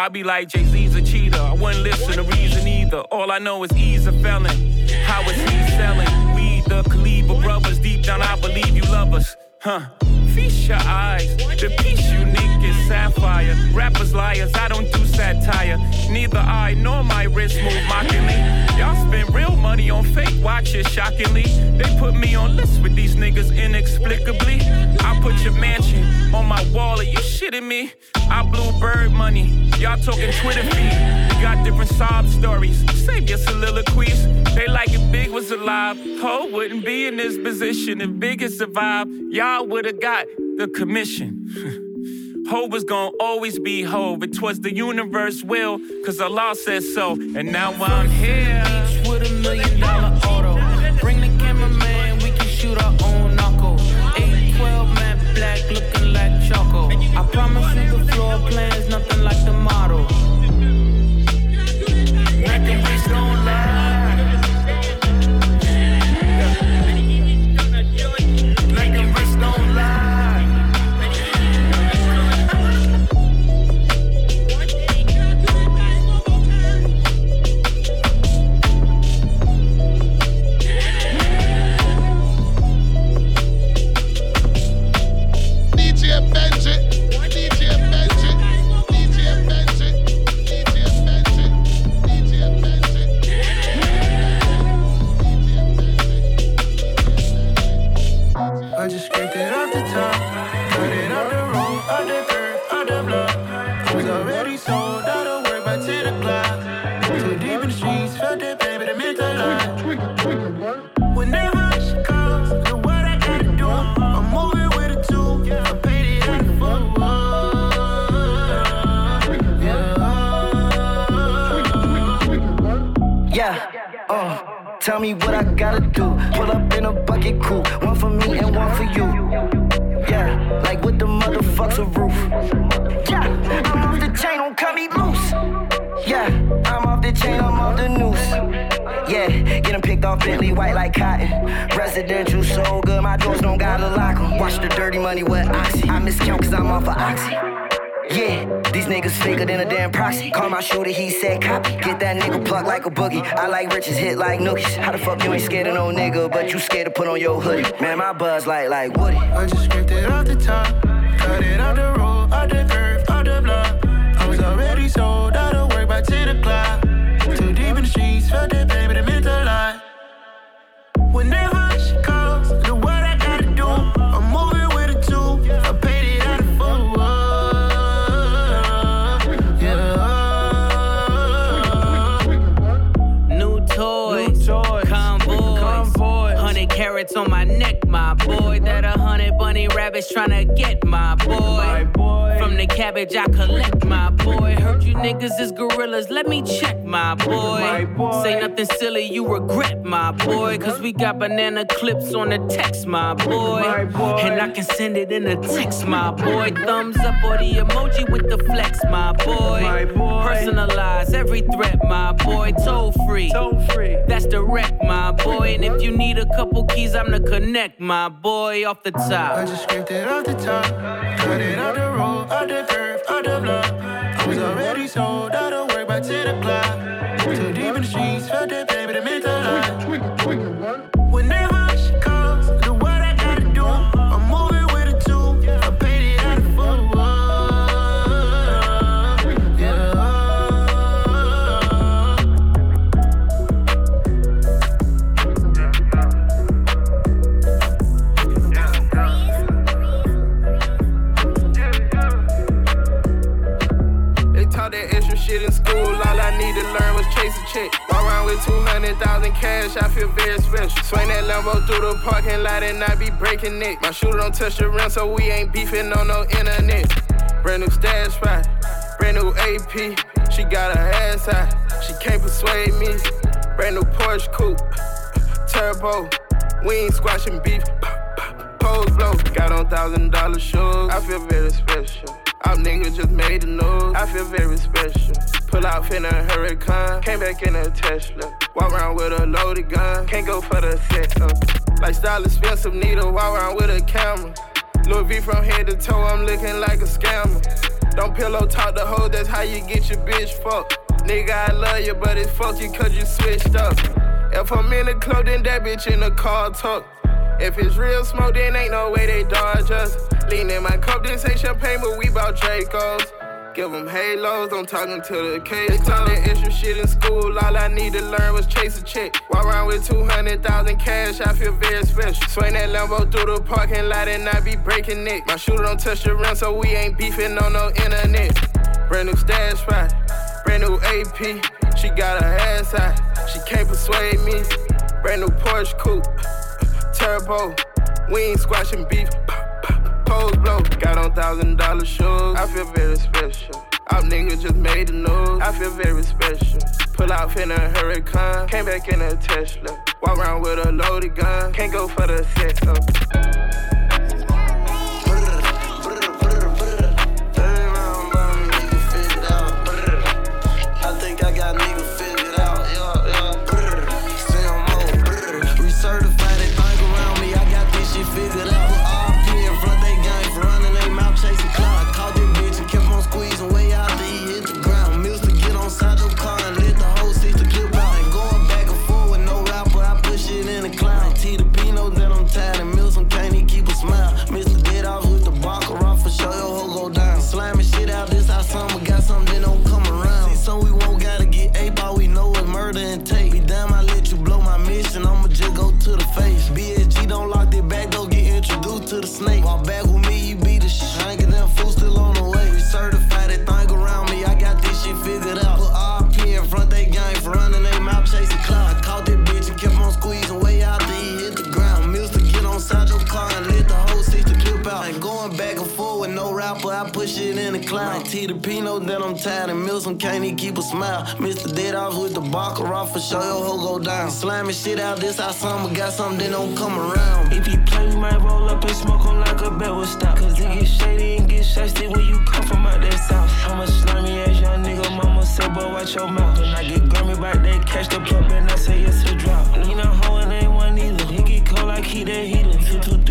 I be like Jay Z's a cheater. I wouldn't listen to reason either. All I know is he's a felon. How is he selling? We the Kaliba brothers. Deep down, I believe you love us. Huh. Feast your eyes. The piece unique is sapphire. Rappers liars, I don't do satire. Neither I nor my wrist move mockingly. Y'all spend real money on fake watches, shockingly. They put me on lists with these niggas inexplicably. I put your mansion on my wall, are you shitting me? I blew bird money. Y'all talking Twitter feed. Got different sob stories. Save your soliloquies. They like if Big was alive. Ho wouldn't be in this position if Big had survived. Y'all would've got the commission. Hov was gonna always be Hov. It was the universe will, cause Allah said so. And now I'm here. Beach with a million dollar tell me what I gotta do. Pull up in a bucket coupe, one for me and one for you. Yeah, like with the motherfucks a roof. Yeah, I'm off the chain, don't cut me loose. Yeah, I'm off the chain, I'm off the noose. Yeah, getting picked off Bentley white like cotton. Residential so good, my doors don't gotta lock lock 'em. Watch the dirty money with oxy. I miscount cause I'm off of oxy. Yeah, these niggas faker than a damn proxy. Call my shooter, he said copy. Get that nigga plucked like a boogie. I like riches, hit like nookies. How the fuck you ain't scared of no nigga, but you scared to put on your hoodie? Man, my buzz like like Woody. I just scraped it off the top. Cut it off the the curb, bunny rabbits tryna get my boy. From the cabbage I collect, my boy. Heard you niggas is gorillas, let me check, my boy. Say nothing silly, you regret, my boy. Cause we got banana clips on the text, my boy. And I can send it in a text, my boy. Thumbs up or the emoji with the flex, my boy. Personalize every threat, my boy. Toll free. That's direct, my boy. And if you need a couple keys, I'm the connect, my boy. Off the top. I scraped it off the top. Cut it off the road, off the curb, off the block. I was already sold out of work by 10 o'clock. Check. Walk around with 200,000 cash, I feel very special. Swing that Lambo through the parking lot and I be breaking neck. My shooter don't touch the rim, so we ain't beefing on no internet. Brand new stash spot, brand new AP. She got her ass out, she can't persuade me. Brand new Porsche coupe, turbo. We ain't squashing beef. Pose blow, got on thousand dollar shoes. I feel very special. Our niggas just made the news. I feel very special. Pull out a hurricane. Came back in a Tesla. Walk around with a loaded gun. Can't go for the sex up. Like style expensive, need to walk around with a camera. Louis V from head to toe, I'm looking like a scammer. Don't pillow talk the hoe, that's how you get your bitch fucked. Nigga, I love you, but it's fuck you cause you switched up. If I'm in the club, then that bitch in the car tuck. If it's real smoke, then ain't no way they dodge us. Lean in my cup, then say champagne, but we bout Dracos. Give them halos, I'm talking to the case. They taught that extra shit in school, all I need to learn was chase a check. Walk around with 200,000 cash, I feel very special. Swing that Lambo through the parking lot and I be breaking it. My shooter don't touch the rim, so we ain't beefing on no internet. Brand new stash spot, brand new AP. She got her ass out, she can't persuade me. Brand new Porsche coupe, turbo. We ain't squashing beef. Pose blow, got on thousand dollar shoes. I feel very special. Our niggas just made the news. I feel very special. Pull out in a hurricane. Came back in a Tesla. Walk around with a loaded gun. Can't go for the sex up. I push it in the cloud. T the Pino, then I'm tired and Mills, can't even keep a smile. Mr. Dead off with the Baccarat for sure, your hoe go down. Slamming shit out, this how summer got something, that don't come around. If you play, we might roll up and smoke him like a bet will stop. Cause it get shady and get shasty when you come from out that south. I'm a slimy ass young nigga, mama say, boy, watch your mouth. When I get Grammy back, they catch the pup and I say it's a drop. Lean a hoe and ain't one either. He get cold like he that heater.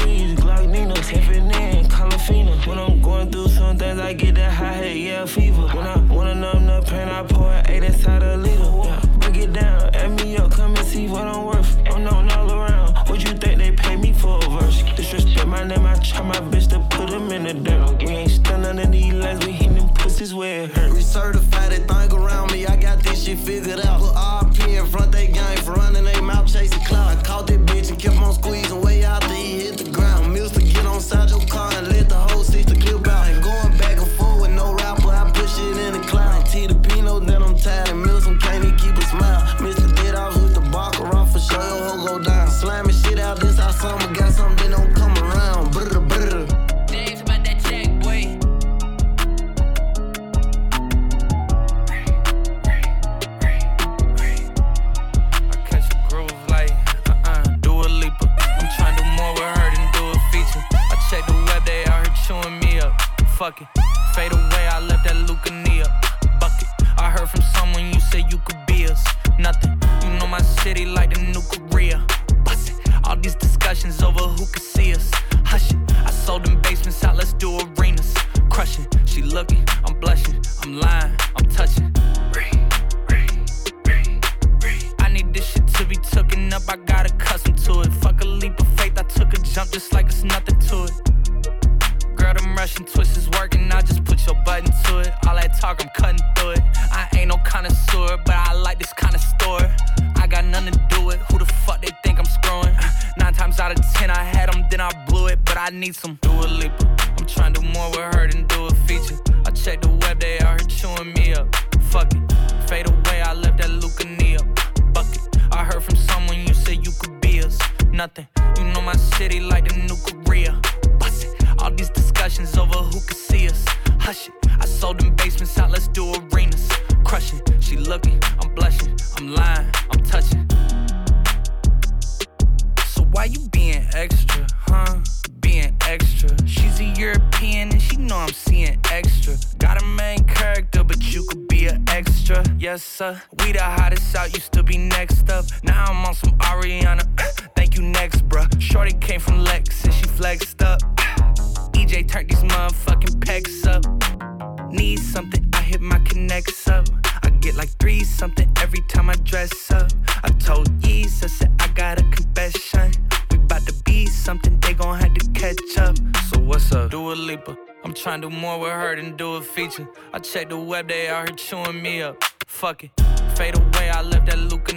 Something, they gon' have to catch up. So what's up? Do a leaper. I'm trying to do more with her than do a feature. I check the web, they out here chewing me up. Fuck it, fade away, I left that Luca.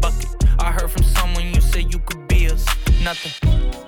Bucket, I heard from someone you said you could be us. Nothing.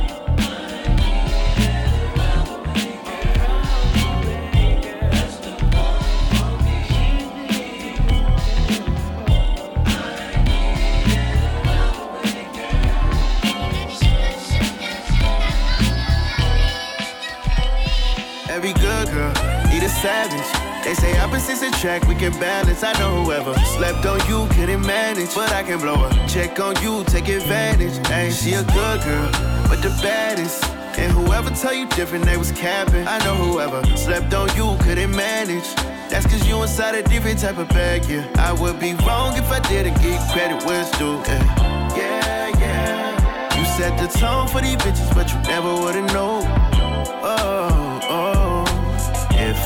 Savage. They say opposites attract, we can balance. I know whoever slept on you couldn't manage, but I can blow her. Check on you, take advantage. Ain't she a good girl, but the baddest. And whoever tell you different, they was capping. I know whoever slept on you couldn't manage. That's cause you inside a different type of bag, yeah. I would be wrong if I didn't give credit where it's due, yeah. Yeah, yeah. You set the tone for these bitches, but you never would've known.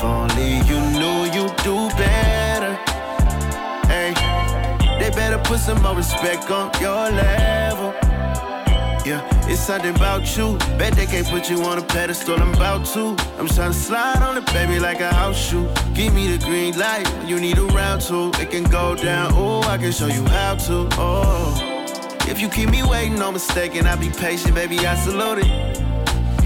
Only you knew you'd do better. Hey, they better put some more respect on your level. Yeah, it's something about you. Bet they can't put you on a pedestal. I'm about to. I'm trying to slide on the baby like a house shoe. Give me the green light you need a round two. It can go down. Oh, I can show you how to. Oh, if you keep me waiting, no mistake, and I be patient, baby. I salute it.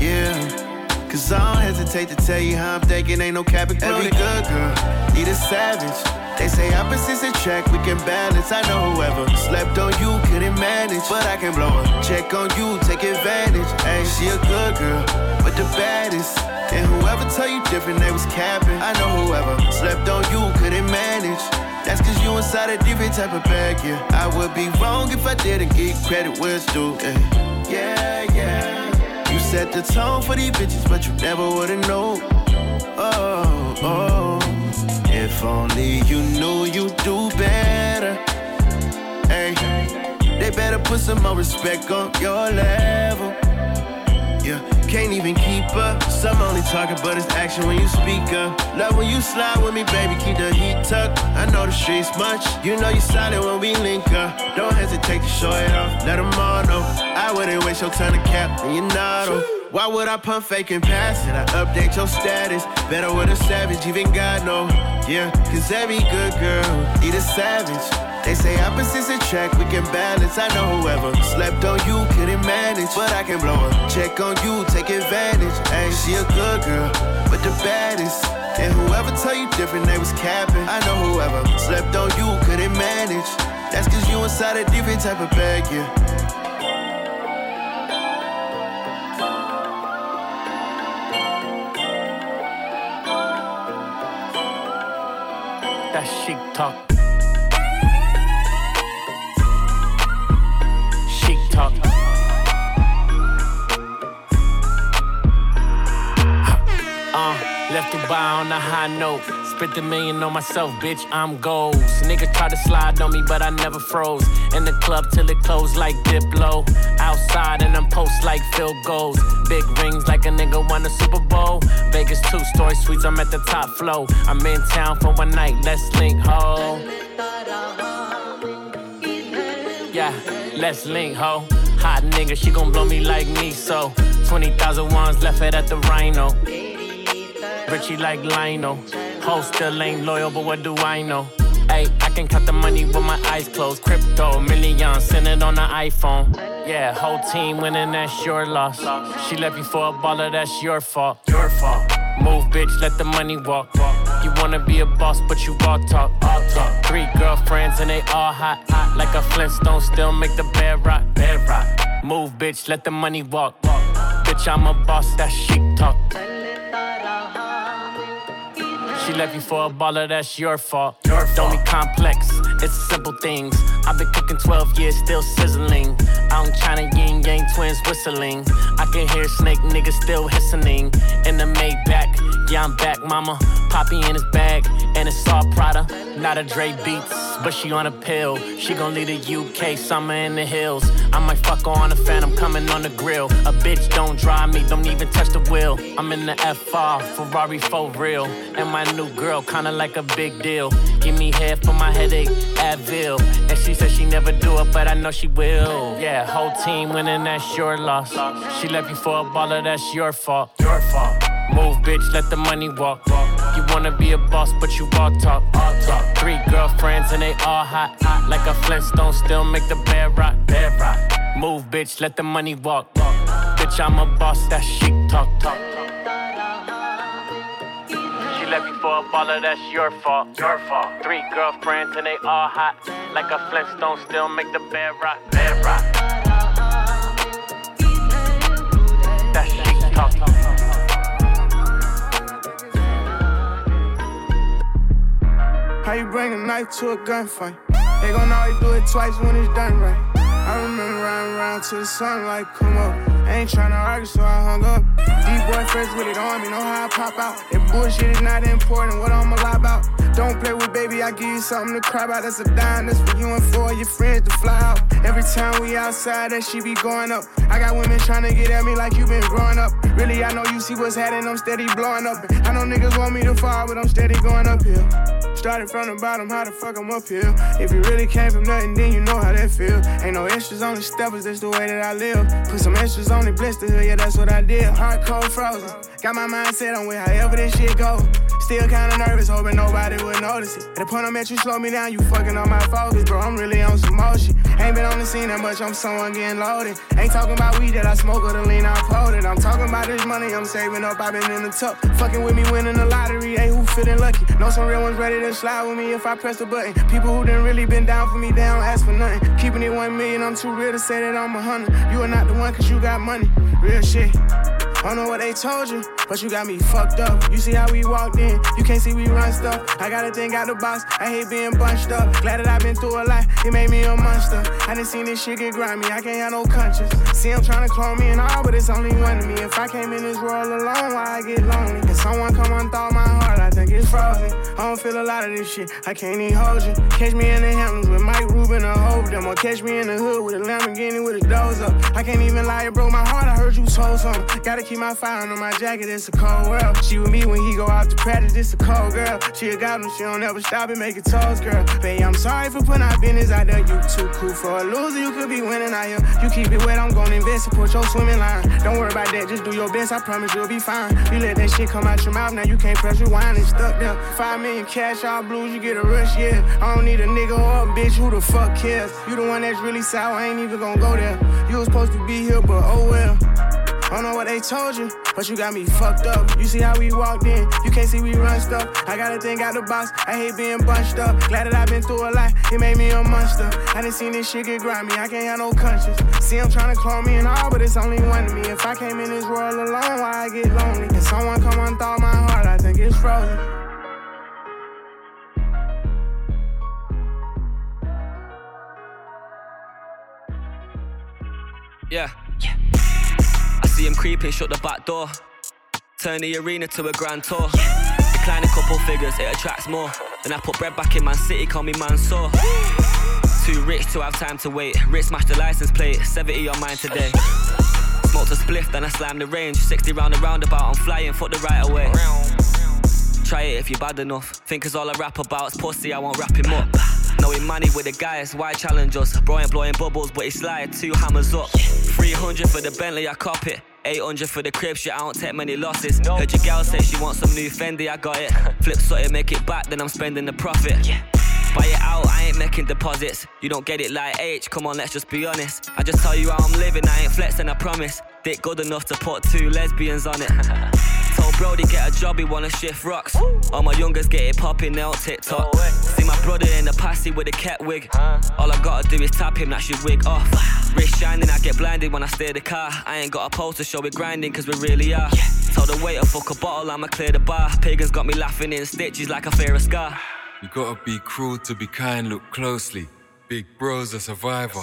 Yeah. Cause I don't hesitate to tell you how I'm thinking, ain't no cap. Every good girl need a savage. They say opposites attract, we can balance. I know whoever slept on you couldn't manage, but I can blow her. Check on you, take advantage. Hey, she a good girl, but the baddest. And whoever tell you different, they was capping. I know whoever slept on you couldn't manage. That's cause you inside a different type of bag, yeah. I would be wrong if I didn't give credit where it's due, eh, yeah. Yeah, yeah. You set the tone for these bitches, but you never would've known. Oh, oh. If only you knew you'd do better. Hey, they better put some more respect on your level. Can't even keep up. Some only talking, but it's action when you speak up. Love when you slide with me, baby, keep the heat tucked. I know the streets much. You know you solid when we link up. Don't hesitate to show it off. Let them all know. I wouldn't waste your time to cap, and you know. Why would I pump fake and pass it? I update your status. Better with a savage, even God know. Yeah, cause every good girl need a savage. They say opposites attract, we can balance. I know whoever slept on you couldn't manage, but I can blow her. Check on you, take advantage. Hey, she a good girl, but the baddest. And whoever tell you different, they was capping. I know whoever slept on you couldn't manage. That's cause you inside a different type of bag, yeah. That chic talk. Left Dubai on a high note. Spent a million on myself, bitch, I'm goals. Niggas try to slide on me, but I never froze. In the club till it closed like Diplo. Outside and I'm post like field goals. Big rings like a nigga won a Super Bowl. Vegas two story suites, I'm at the top flow. I'm in town for one night, let's link, ho. Yeah, let's link, ho. Hot nigga, she gon' blow me like me, so 20,000 ones left it at the Rhino. Richie like Lionel. Ho still ain't loyal, but what do I know? Hey, I can count the money with my eyes closed. Crypto, millions, send it on the iPhone. Yeah, whole team winning, that's your loss. She left you for a baller, that's your fault. Your fault. Move, bitch, let the money walk. You wanna be a boss, but you all talk. All talk. Three girlfriends and they all hot. hot. Like a Flintstone, still make the bed rock. Bed rock. Move, bitch, let the money walk. Bitch, I'm a boss, that chic talk. She left you for a baller, that's your fault. Your fault. Don't be complex, it's simple things. I've been cooking 12 years, still sizzling. In China, Ying Yang Twins whistling. I can hear snake niggas still hissing. In the Maybach, yeah, I'm back, mama. Poppy in his bag, and it's all Prada. Not a Dre Beats, but she on a pill. She gon' leave the UK, summer in the hills. I might fuck her on a fan, I'm coming on the grill. A bitch don't drive me, don't even touch the wheel. I'm in the FR, Ferrari for real. And my new girl, kinda like a big deal. Give me head for my headache, Advil. And she said she never do it, but I know she will. Yeah, whole team winning, that's your loss. She left you for a baller, that's your fault. Your fault. Move, bitch, let the money walk. You wanna be a boss, but you all talk. All talk. Three girlfriends and they all hot. Like a Flintstone, still make the bed rock. Bed rock. Move, bitch, let the money walk. Bitch, I'm a boss, that chic talk. talk. She left you for a baller, that's your fault. Your fault. Three girlfriends and they all hot. Like a Flintstone, still make the bed rock. Bed rock. How you bring a knife to a gunfight? They gon' always do it twice when it's done right. I remember riding around till the sunlight come up. Ain't tryna argue, so I hung up. These boy fresh with it on me, know how I pop out. That bullshit is not important, what I'ma lie about. Don't play with baby, I give you something to cry about. That's a dime, that's for you and for your friends to fly out. Every time we outside, that she be going up. I got women trying to get at me like you been growing up. Really, I know you see what's happening, I'm steady blowing up. I know niggas want me to fall, but I'm steady going uphill. Started from the bottom, how the fuck I'm up here? If you really came from nothing, then you know how that feel. Ain't no extras only steppers, that's the way that I live. Put some extras on the blister yeah, that's what I did. Hard cold frozen. Got my mindset on with however this shit go. Still kinda nervous, hoping nobody would notice it. At the point I'm at, you slow me down, you fucking on my focus, bro. I'm really on some motion. Ain't been on the scene that much, I'm someone getting loaded. Ain't talking about weed that I smoke or the lean I it. I'm talking about this money I'm saving up, i been in the tuck. Fucking with me winning the lottery, hey, who feeling lucky? Know some real ones ready to slide with me if I press the button. People who done really been down for me, they don't ask for nothing. Keeping it one million, I'm too real to say that I'm a hundred. You are not the one, cause you got money. Real shit. I don't know what they told you, but you got me fucked up. You see how we walked in, you can't see we run stuff. I got a thing out the box, I hate being bunched up. Glad that I've been through a lot, it made me a monster. I done seen this shit get grimy, I can't have no conscience. See, I'm trying to clone me and all, but it's only one of me. If I came in this world alone, why I get lonely? Can someone come unthaw my heart? I think it's frozen. I don't feel a lot of this shit, I can't even hold you. Catch me in the Hamptons with Mike Rubin or Hov them, or catch me in the hood with a Lamborghini with a doze up. I can't even lie, it broke my heart, I heard you told something. Gotta keep my fire on my jacket, it's a cold world. She with me when he go out to practice, it's a cold girl. She a goblin, she don't ever stop and make it toes, girl. Babe, I'm sorry for putting our business out there. You too cool for a loser, you could be winning out here. You keep it wet, I'm gonna invest and put your swimming line. Don't worry about that, just do your best, I promise you'll be fine. You let that shit come out your mouth, now you can't press rewind and stuck there. Five million cash, all blues, you get a rush, yeah. I don't need a nigga or a bitch, who the fuck cares? You the one that's really sour, I ain't even gonna go there. You was supposed to be here, but oh well. I don't know what they told you, but you got me fucked up. You see how we walked in, you can't see we run stuff. I got a thing out the box, I hate being bunched up. Glad that I've been through a lot, it made me a monster. I done seen this shit get grimy, I can't have no conscience. See, I'm trying to clone me and all, but it's only one to me. If I came in this world alone, why I get lonely? Can someone come unthaw my heart? I think it's frozen. Yeah. I see him creeping, shut the back door. Turn the arena to a grand tour. Decline a couple figures, it attracts more. Then I put bread back in Man City, call me Mansour. Too rich to have time to wait. Rich smash the license plate, 70 on mine today. Smoked a spliff, then I slammed the range. 60 round the roundabout, I'm flying, foot the right away. Try it if you're bad enough. Think it's all I rap about, it's pussy, I won't wrap him up. Knowing money with the guys, why challenge us? Bro ain't blowing bubbles, but he slide two hammers up. 300 for the Bentley, I cop it. 800 for the crib, shit, I don't take many losses. No. Heard your gal say she wants some new Fendi, I got it. Flip something, make it back, then I'm spending the profit. Buy it out, I ain't making deposits. You don't get it like H, come on, let's just be honest. I just tell you how I'm living, I ain't flexing, I promise. Dick good enough to put two lesbians on it. Told Brody get a job, he wanna shift rocks. All my youngers get it popping, they on TikTok. See my brother in the passy with a cat wig. All I gotta do is tap him, that should wig off. Wrist shining, I get blinded when I steer the car. I ain't got a pose to show it grinding, cause we really are. Told the waiter, fuck a bottle, I'ma clear the bar. Pagans got me laughing in stitches like I fear a scar. You gotta be cruel to be kind, look closely. Big bro's a survivor.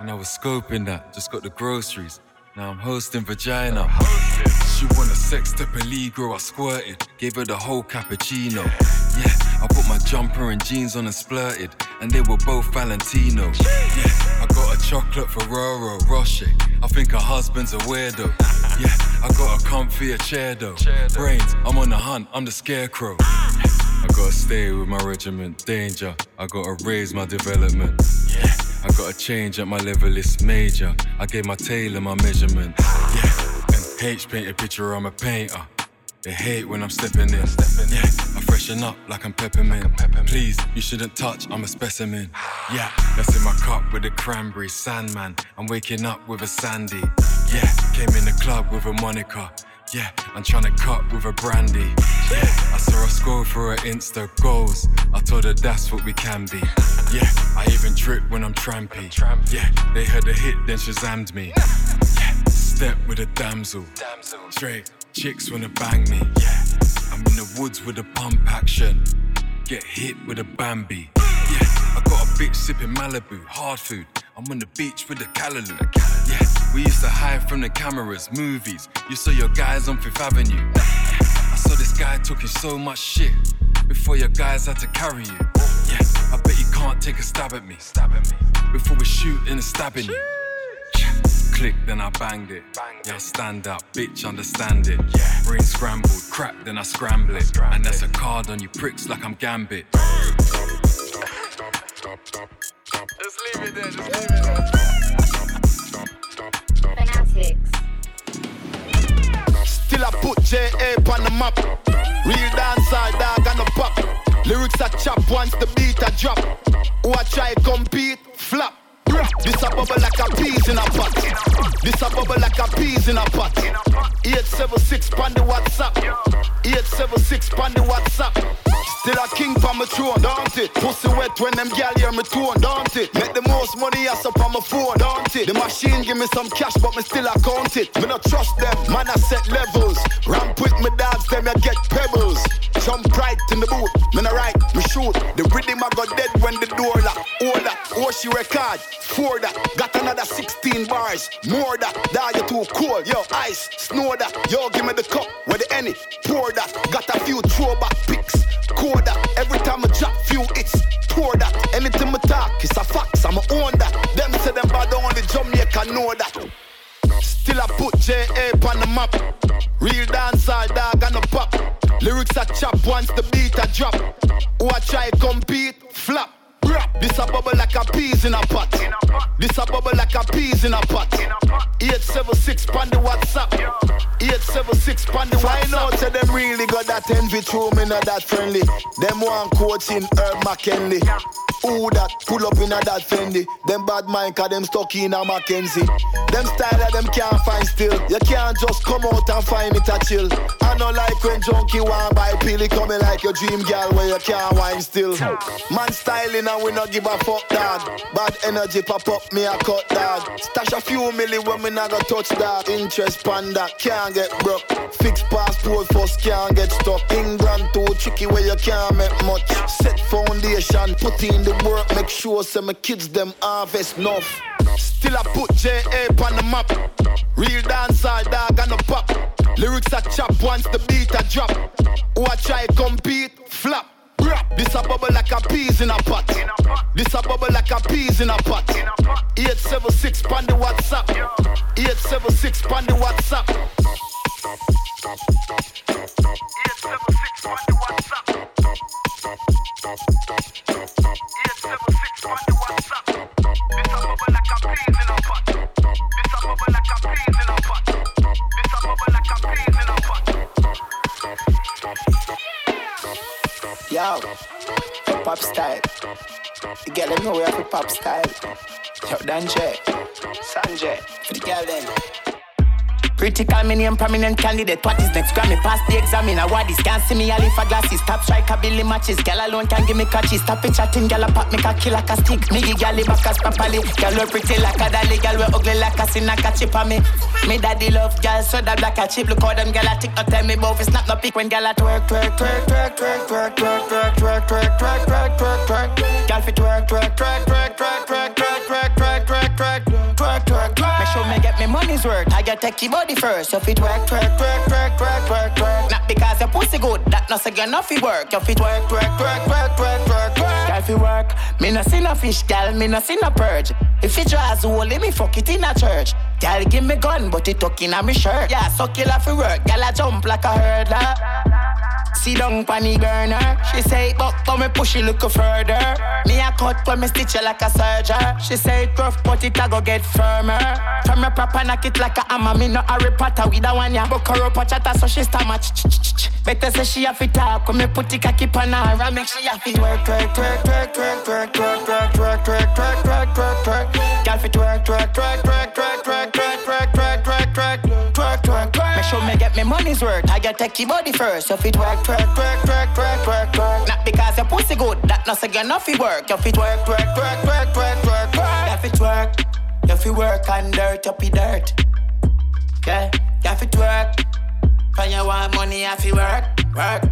And I was scoping that, just got the groceries. Now I'm hosting vagina. She want a sex to peligro, I squirted. Gave her the whole cappuccino. Yeah, I put my jumper and jeans on and splurted. And they were both Valentino. Yeah, I got a chocolate Ferrero Rocher. I think her husband's a weirdo. Yeah, I got a comfier chair though. Brains, I'm on the hunt, I'm the scarecrow. I gotta stay with my regiment, danger. I gotta raise my development. Yeah, I gotta change at my level, it's major. I gave my tailor my measurement. Yeah, H paint a picture, I'm a painter. Uh. They hate when I'm stepping in. Yeah, I freshen up like I'm peppermint. peppermint Please, you shouldn't touch, I'm a specimen. Yeah, that's in my cup with a cranberry sandman. I'm waking up with a sandy. Yeah, came in the club with a Monica. Yeah, I'm trying to cut with a brandy. Yeah, I saw her scroll through her Insta goals. I told her that's what we can be. Yeah, I even drip when I'm trampy. Yeah, they heard the hit, then Shazammed me. Yeah, step with a damsel. damsel. Straight chicks wanna bang me. Yeah, I'm in the woods with a pump action. Get hit with a Bambi. Yeah, I got a bitch sipping Malibu, hard food. I'm on the beach with a Callaloo. Yeah, We used to hide from the cameras, movies. You saw your guys on Fifth Avenue. I saw this guy talking so much shit before your guys had to carry you. Yeah, I bet you can't take a stab at me. Stab at me. Before we shoot and stabbing you. Click, then I banged it. Yeah, stand up, bitch, understand it. Yeah. Brain scrambled, crap, then I scramble it. And that's a card on you pricks like I'm Gambit. Just leave it there, just leave it there. Fanatics. Still I put J.A. on the map. Real dancer, dog and a pop. Lyrics a chop once the beat a drop. Who I try compete, flop. This a bubble like a peas in a pot. This a bubble like a peas in a pot. 876 pan the WhatsApp. 876 pan the WhatsApp. Still a king for my throne, don't it? Pussy wet when them gal hear me tone, don't it? Make the most money ass up on my phone, don't it? The machine give me some cash, but me still account it. Me not trust them, man I set levels. Ramp with me dogs, them I get pebbles. Jump right in the boot, me not right, me shoot. The rhythm I got dead when the door lock. Oh, All that, oh she record, four that. Got another 16 bars, more that. Dog you too cold, yo ice, snow that. Yo give me the cup, where the any, pour that. Got a few throwback pics, core that. Every time I drop few hits, pour that. Anything I talk, it's a fax, I'ma own that. Them say them bad on the Jamaica know that. Still I put J.A. on the map. Real dancer, dog and a pop. Lyrics a chop once the beat a drop. Who I try compete, flop. This a bubble like a peas in a pot. This a bubble like a peas in a pot. 876 pan the WhatsApp. 876 pan the WhatsApp. Find out say them really got that envy through me not that friendly. Them one coaching Herb McKenley. Who that pull up in a that Fendi? Them bad mind cause them stuck in a Mackenzie. Them style of them can't find still. You can't just come out and find it a chill. I know like when junkie want buy pill, it coming like your dream girl where you can't wine still. Man styling and we not give a fuck dog. Bad energy pop up me a cut dog. Stash a few milli when me not go touch that. Interest pan that can't get broke. Fix passport first can't get stuck. England too tricky where you can't make much. Set foundation, put in the work, make sure some my kids them harvest enough. Still I put J.A. on the map. Real dancer, dog and a pop. Lyrics a chop once the beat a drop. Who I try compete, flop. This a bubble like a peas in a pot. This a bubble like a peas in a pot. 876 pan the WhatsApp. 876 pan the WhatsApp. 876 pan the WhatsApp. Yo, pop style. The girl them know we have pop style. Yo, Danje, Sanjay, for the girl them. Critical, me name prominent candidate. What is next? Grammy pass the examiner. What is can't see me? I live for glasses. Top striker, Billy matches. Girl alone can give me catches. Stop it chatting, girl a pop me cocky like a stick. Give girl back as properly. Girl we pretty like a dolly. Girl we ugly like a sin like a chip on me. Me daddy love girl so that black a chip. Look how them girl a tick. Not tell me about it's not no pick when girl a twerk, twerk, twerk, twerk, twerk, twerk, twerk, twerk, twerk, twerk, twerk, twerk, twerk, twerk. Girl fi twerk, twerk, twerk, twerk, twerk, twerk, twerk, twerk, twerk, twerk, twerk, twerk, sure me get me money's worth. I get take your body first. You fit work, twerk, twerk, twerk, twerk, twerk, twerk. Not because your pussy good, that not say you no work. You fit work, twerk, twerk, twerk, twerk, twerk, twerk. Girl fi work. Me no see no fish, girl. Me no see no purge. If it draws holy, me fuck it in a church. Girl give me gun, but it tuck in a me shirt. Yeah, kill her fi work. Girl I jump like a hurdler. See down panny burner. She say, but but me push it look further. Me a cut when me stitch it like a surgeon. She say it rough, but it a go get firmer. From me proper knock it like a hammer. Me no Harry Potter with a one ya. Book her up a chatter so she stammer. Better say she have to talk when me put it cocky on her. I make sure she have to work, twerk, twerk, twerk, twerk, twerk, twerk, twerk, twerk, twerk, twerk, twerk, twerk, twerk. Girl fit twerk, twerk, twerk, twerk, twerk, twerk, twerk, twerk, twerk, twerk, twerk, twerk, twerk, twerk. Make sure me get me money's worth. I get take your body first. You fit twerk, twerk, twerk, twerk, twerk, twerk, twerk. Not because your pussy good, that not say no fi work. You fit twerk, twerk, twerk, twerk, twerk, twerk, twerk. You fit twerk, you fit work on dirt, up in dirt. Yeah, you fit twerk. When you want money, you fi work, work.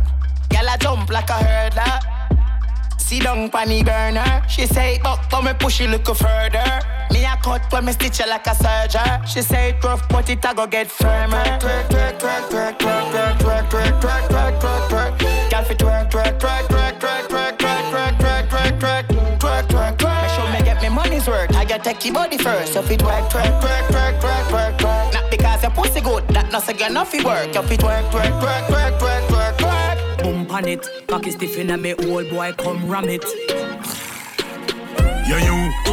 Girl a jump like a hurdler. See down panny burner. She say, but but me push it look further. Me a cut when me stitch it like a surgeon. She say it rough, but it a go get firmer. Twerk, twerk, twerk, twerk, twerk, twerk, twerk, twerk, twerk, twerk, twerk, twerk. Girl fi twerk, twerk, twerk, twerk, twerk, twerk, twerk, twerk, twerk, twerk, twerk, twerk, twerk, twerk. Make sure me get me money's worth. I got take your body first. So fit twerk, twerk, twerk, twerk, twerk, twerk, twerk. Not because your pussy good, that no say you no fi work. You fit twerk, twerk, twerk, twerk, twerk, twerk, twerk. Boom pan it, cocky stiff inna me old boy, come ram it. Yeah, you.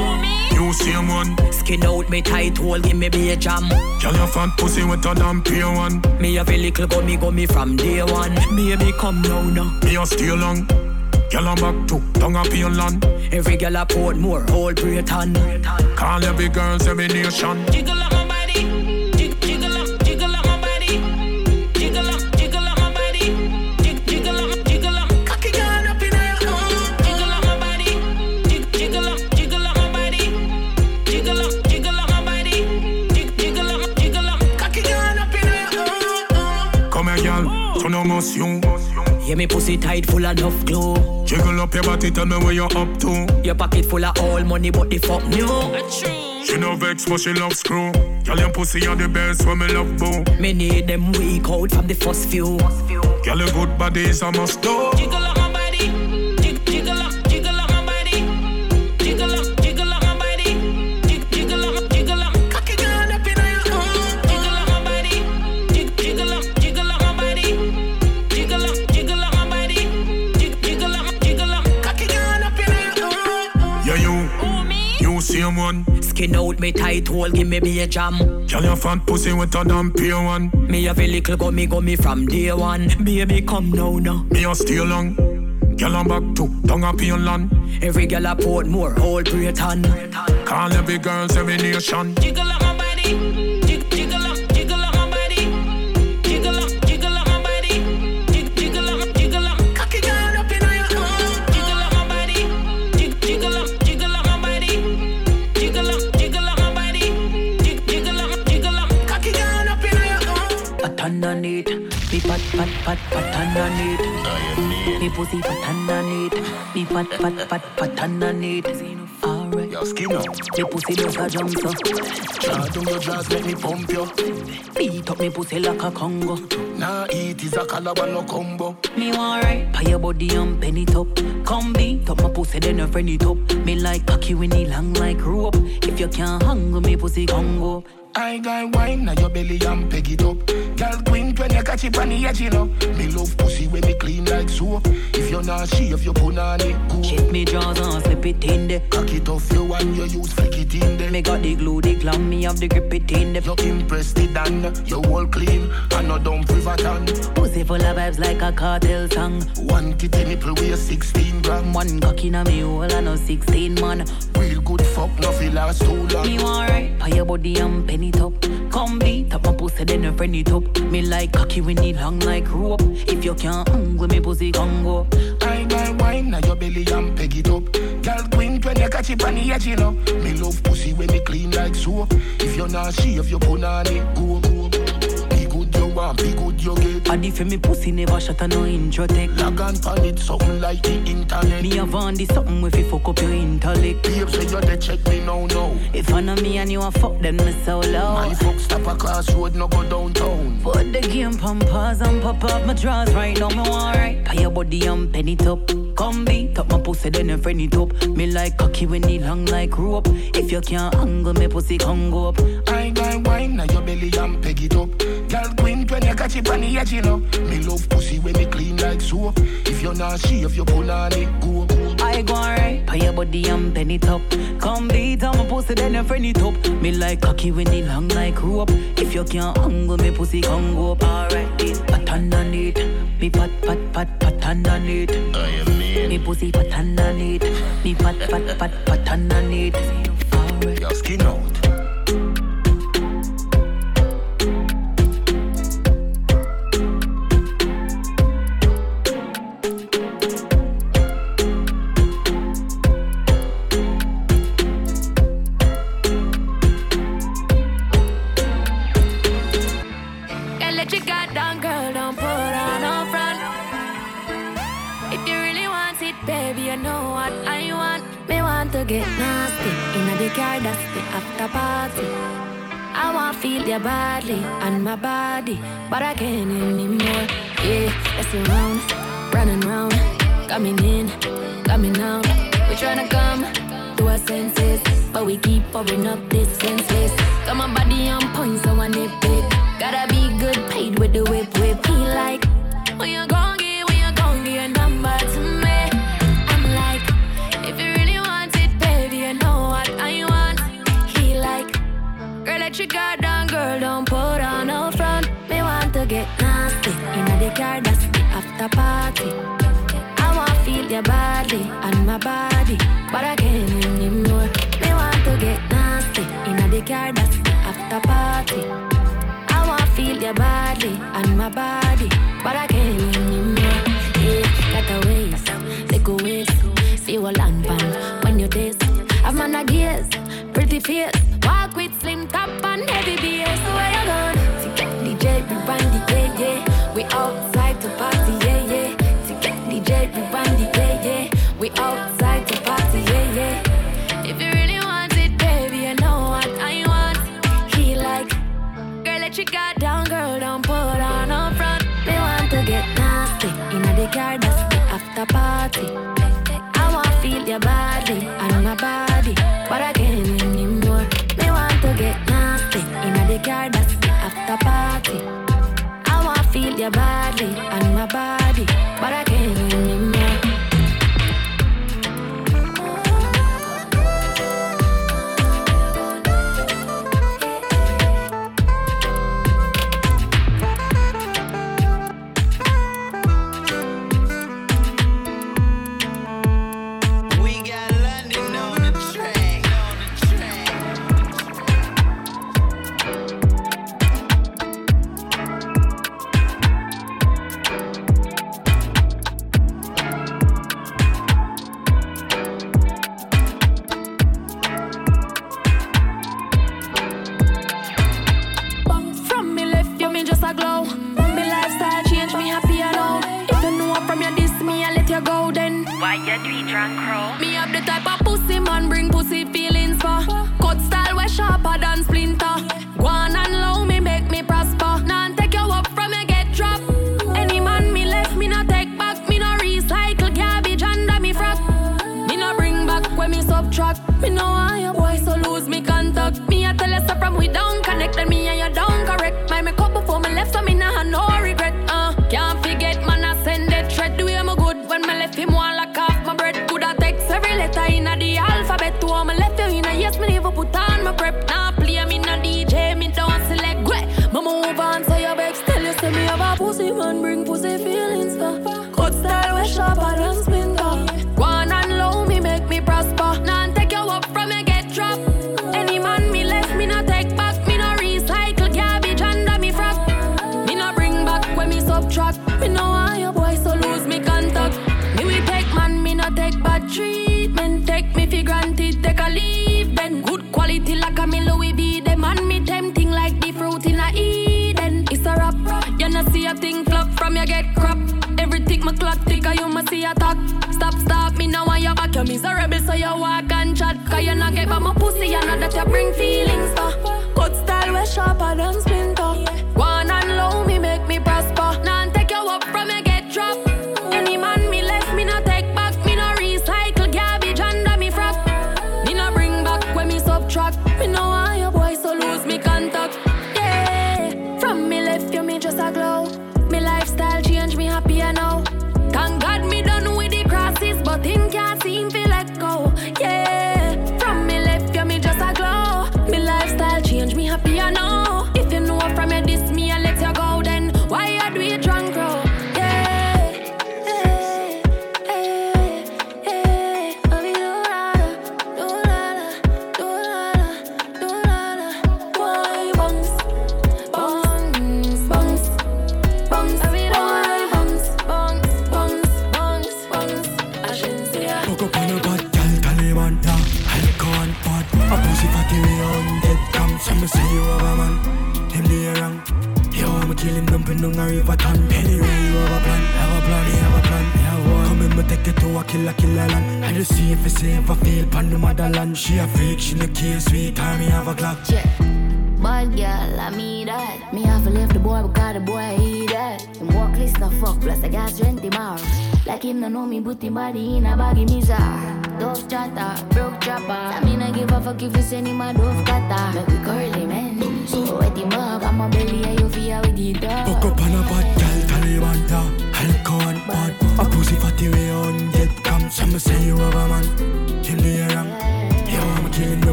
You same one. Skin out me tight hole, give me be a jam. Girl, your fat pussy with a damn pure one. Me have a little gummy gummy from day one. Baby, come now now. Me a stay long. Girl, I'm back to tongue up your land. Every girl I port more, whole Britain. Call every girls, every nation. Jiggle up girl. Turn on motion. Yeah, me pussy tight full of enough glue. Jiggle up your body, tell me where you're up to. Your pocket full of all money, but the fuck new. She no vex, but she love screw. Girl, your pussy are the best when me love boo. Me need them weak out from the first few. Girl, your good body is a must do. Jiggle up one. Skin out me tight hole, give me be a jam. Girl, your fat pussy with a damn pure one. Me have a little gummy gummy from day one. Baby, come now now. Me a stay long. Girl, I'm back to tongue up your land. Every girl a port more, whole Britain. Call every girls, every nation. Jiggle pat pat underneath. Me pussy pat underneath, me pat pat pat pat underneath. Alright, Your skin out. me pussy does a jump so. Draw down your jaws, let me pump you. Beat up me pussy like a Congo. Nah, eat is a calabar no combo. Me want right, pay your body and penny it up. Come beat up my pussy, then you friend it up. Me like cocky when he long like rope. If you can't hang with me pussy, Congo. I got wine now your belly and peg it up. Girl you catch it on the edge, you know. Me love pussy when me clean like soap. If you're not shave, you put on it. Check me jaws and slip it in there. Cock it off you and you use flick it in there. Me got the glue, the glam, me have the grip it in there. You impressed it and you all clean and no dumb privaton. Pussy full of vibes like a cartel song. One kitty nipple weigh 16 gram. One cock in a me hole and no 16 man. Real good fuck, no feel last too long. Me want right, pay your body and penny it Come beat up my pussy, then you friend it up. Me like cocky when it long like rope. If you can't with me pussy, Congo. I got wine now your belly and peg it up. Girl queen when you catch it on the edge, you know. Me love pussy when me clean like soap. If you're not shave, you put on it go go. Be good you want, be good you get. Body for me pussy never shut a no intro tech. Log on pan it something like the internet. Me have on this something with you fuck up your intellect. Babe say you dey check me now now. If I know me and you a fuck, then me so low. My fuck stop across road, no go downtown. Put the game pause and pop up my drawers right now. Me want right. Pay your body and pen it up. Come beat up my pussy, then you friend it up. Me like cocky when it long like rope. If you can't angle me pussy, come go up. I got wine now your belly and peg it up. Catch it on the edge, you know. Me love pussy when me clean like soap. If you're not shave, you put on it go. I go right. Pay your body and pen it up. Come beat up my pussy, then you friend it up. Me like cocky when it long like rope. If you can't angle me pussy, come go up. Alright, this pat underneath. Me pat pat pat pat underneath. I am mean. Me pussy pat underneath. Me pat pat pat pat underneath. Alright. Your skin out. a party. I wanna feel your body and my body, but I can't anymore. Yeah, let's around, running round, coming in, coming out. We tryna to come to our senses, but we keep pouring up this senses. Got my body on point, so I nip it. Gotta be good paid with the whip, whip. He like, oh, when you go body, but I can't anymore. Me want to get nasty in a car that's after party. I want feel your body and my body, but I can't anymore. Yeah, got a waist, take a waist, see what land pan when you taste. I've on a gaze, pretty face,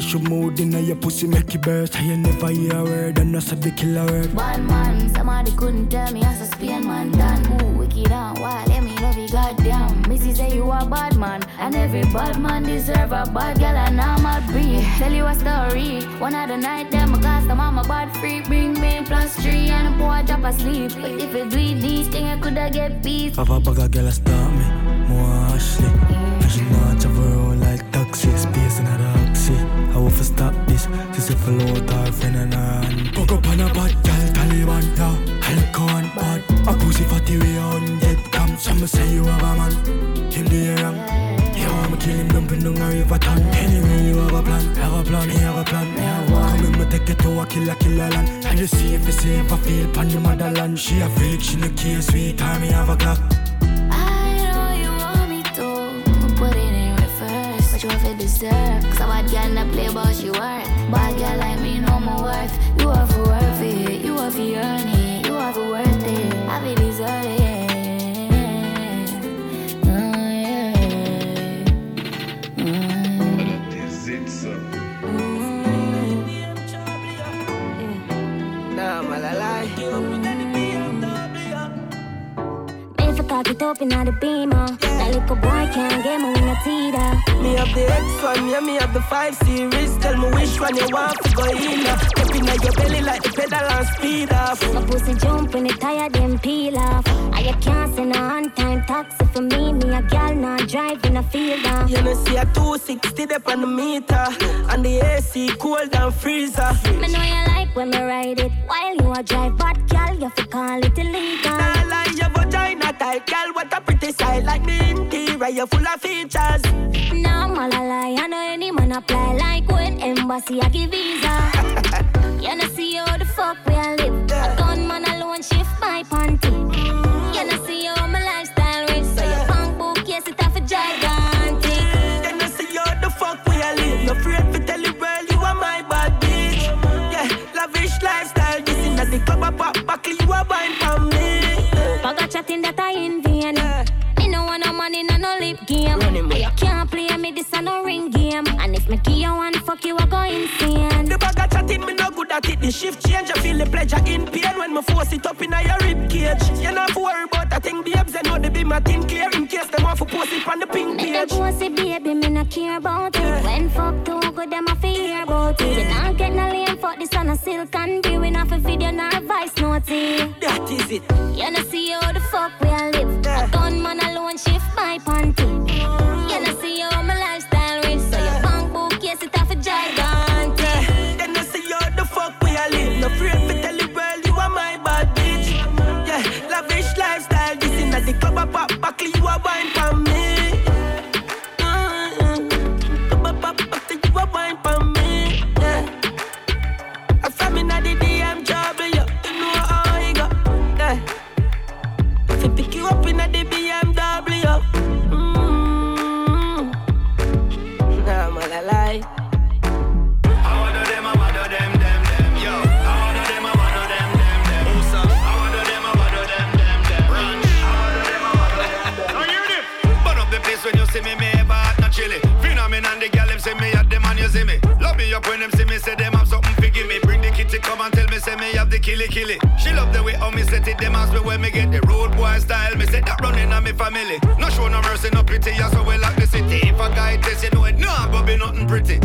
Charge, your mood in your pussy, make it burst. I ain't never hear a word, and I said the killer word. Bad man, somebody couldn't tell me as a Spain man done. Ooh, wicked and wild, let me love you, goddamn. Missy say you a bad man, and every bad man deserve a bad girl, and I'm a breed. Tell you a story, one of the night, them I cast I'm a bad freak. Bring me plus three, and a boy drop asleep. But if it do these things, I coulda get peace. Papa, papa, girl, I stop me. More Ashley. And she not travel like taxi. Space in the oxy. I will for stop this. She say follow her friend and her hand. Fuck up on a bad girl, Taliban ta. Alcohol bad. A pussy fatty way on get come. Some say you have a man. Him the aram. Yo, I'ma kill him, dumping down a ton. Anyway, you have a plan, have a plan, me have a plan, me have one. Come in, me take it to a killer, killer land. I just see if it's safe, I feel pan the motherland. She a freak, she no care, sweet time, me have a clock. Deserve. Cause a bad girl not play about she worth. Bad girl like me know my worth. You have Cock it up in the beamer. That little boy can't get me in a teeter. Me have the X1, yeah, me have the 5 series. Tell me which one you want to go in. uh. Step in your belly like the pedal and speed off. My pussy jump when it tired them peel off. I can't send a on time taxi for me. Me a gal not driving a field off. You know, see a 260 up on the meter. And the AC cold and freezer. Me know you like when me ride it while you a drive, but gal you fi call it illegal. Nah, like vagina girl. What a pretty sight. Like me interior, you're full of features. No, man, a lie. I know any man apply like when embassy I give visa. you know see how the fuck we a live. A gunman alone shift my panty. You know see how my lifestyle is. So your bank book, yes, it have a gigantic. You know, see how the fuck we a live. No afraid to tell the world you are my bad bitch. Yeah, lavish lifestyle. This in the club, a pop buckle, you a wine for me. Chatting that I in vain. Me no want no money, no no lip game. You can't play me this a no ring game. And if me give you one fuck you, I go insane. The bag of chatting, me no good at it. The shift change, I feel the pleasure in pain when me force it up in a your rib cage. You not worry about thing, babes. I know they be my thing clear in case them want to post it on the pink page. Me page. pussy baby, me no care about it. When fuck too good, them a fi hear about it. You not get no lame fuck this on a silk and be we not fi video nor note it. That is it. You know see how the fuck we a live. She love the way how me set it, them ask me where me get the road boy style. Me say that running on me family. No show no mercy, no pity, yeah, so we lock the city. If a guy test, you know it, no, but be nothing pretty.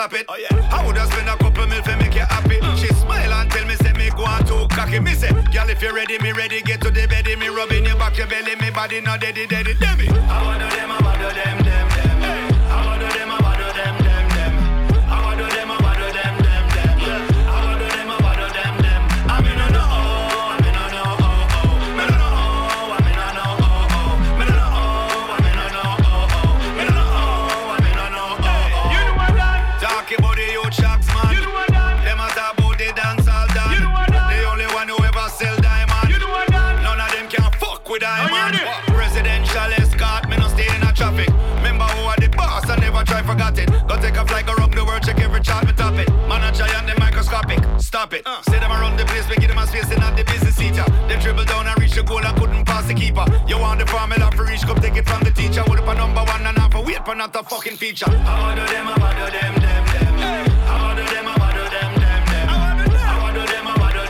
Slap it. Oh, yeah. I woulda spend a couple mil for make you happy. She smile and tell me, say me go on too cocky. Me say, girl, if you ready, me ready. Get to the bed, me rubbing your back, your belly, me body not deady, demi. I wanna I wanna them, English cup, take it from the teacher. What up a number one and half a wait for not a fucking feature. I order them, I order them, I order them, I order them, them, them. I order them, I order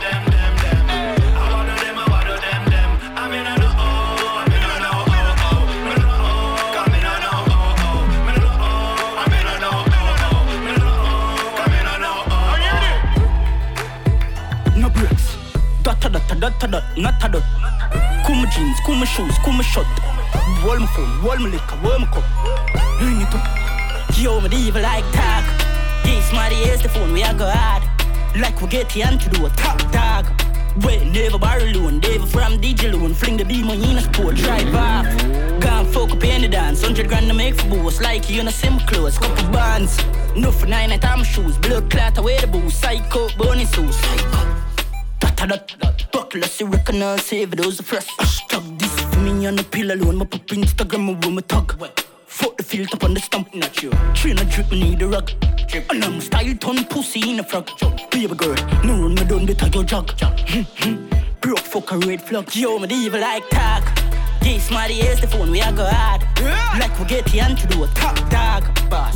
them, I'm in an oh. Dot a dot a dot dot, not a dot. Kuma jeans, kuma shoes, kuma my shirt. Wall my phone, wall my liquor, wall my cup. Yo, me the evil like tag. This my is the phone, we a go hard. Like we get the antidote, top dog. Wait, never borrow loan, never from DJ loan. Fling the beam on you in a sport, drive off. Gone fuck up in the dance, 100 grand to make for boss. Like you in a sim clothes, couple bands. No for nine at time shoes, blood clot away the booze. Psycho, bunny sauce. A dot, buckle, see recognize, save those first. Hashtag this me on the pill alone. My pop Instagram, my woman talk. Fuck the filter on the stump, not you. Train a drip, me need a rug. And I'm style ton pussy in a frog. Baby girl, no run me down better your jog. Broke fuck a red flag. Yo, me the evil like tag. Yes, Smarty is the phone, we a go hard. Like we get the antidote, top dog.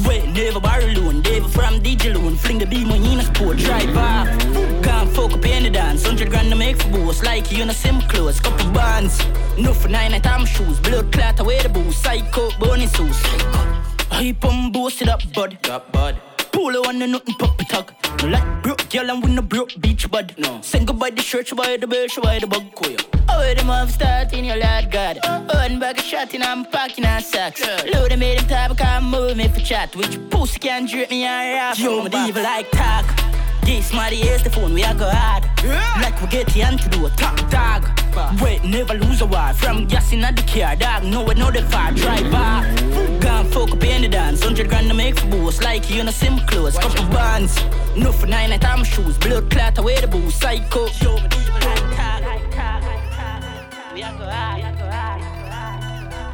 Wait, never borrow loan, never from DJ loan. Fling the beam on in a sport, drive off. Can't fuck up the dance, 100 grand to make for boss. Like you in a sim clothes, couple bands. No for nine at time shoes, blood clot away the booze. Psycho, bunny sauce. Hype on boosted up, bud. Up, bud. Polo on the nothing pop it talk. No like broke girl and with no broke beach bud. No. Sing goodbye the shirt, she buy the bear, she buy the bug. Koya. Oh, them start in your lad God. One bag of shot in I'm packing on socks. Load them made them type of can't move me for chat. Which pussy can drip me on rap. Yo, me the evil like talk. Yes, Smarty is the phone, we a go hard. Like we get the antidote, top dog. Wait, never lose a war. From gas in the car, dog. No, we know the far drive off. Gone fuck up in the dance. 100 grand to make for boss. Like you in a sim clothes, couple bands. No for nine at time shoes. Blood clot away the booze. Psycho. Yo, me the evil like tag. We a go hard. we a go hard.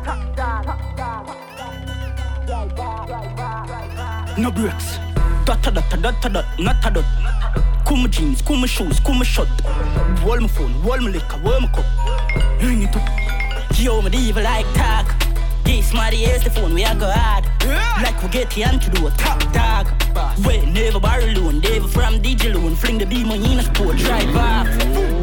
Top dog, top dog. No breaks. Not a dot, not a dot. Kumma jeans, kumma shoes, kumma shot Warm phone, warm liquor, warm cup Ring it up Yo, medieval like tag. This Smarty is the phone, we a go hard. Like we get the antidote, top dog. Wait, never borrow loan, never from DJ loan. Fling the beam on you in a sport, drive off.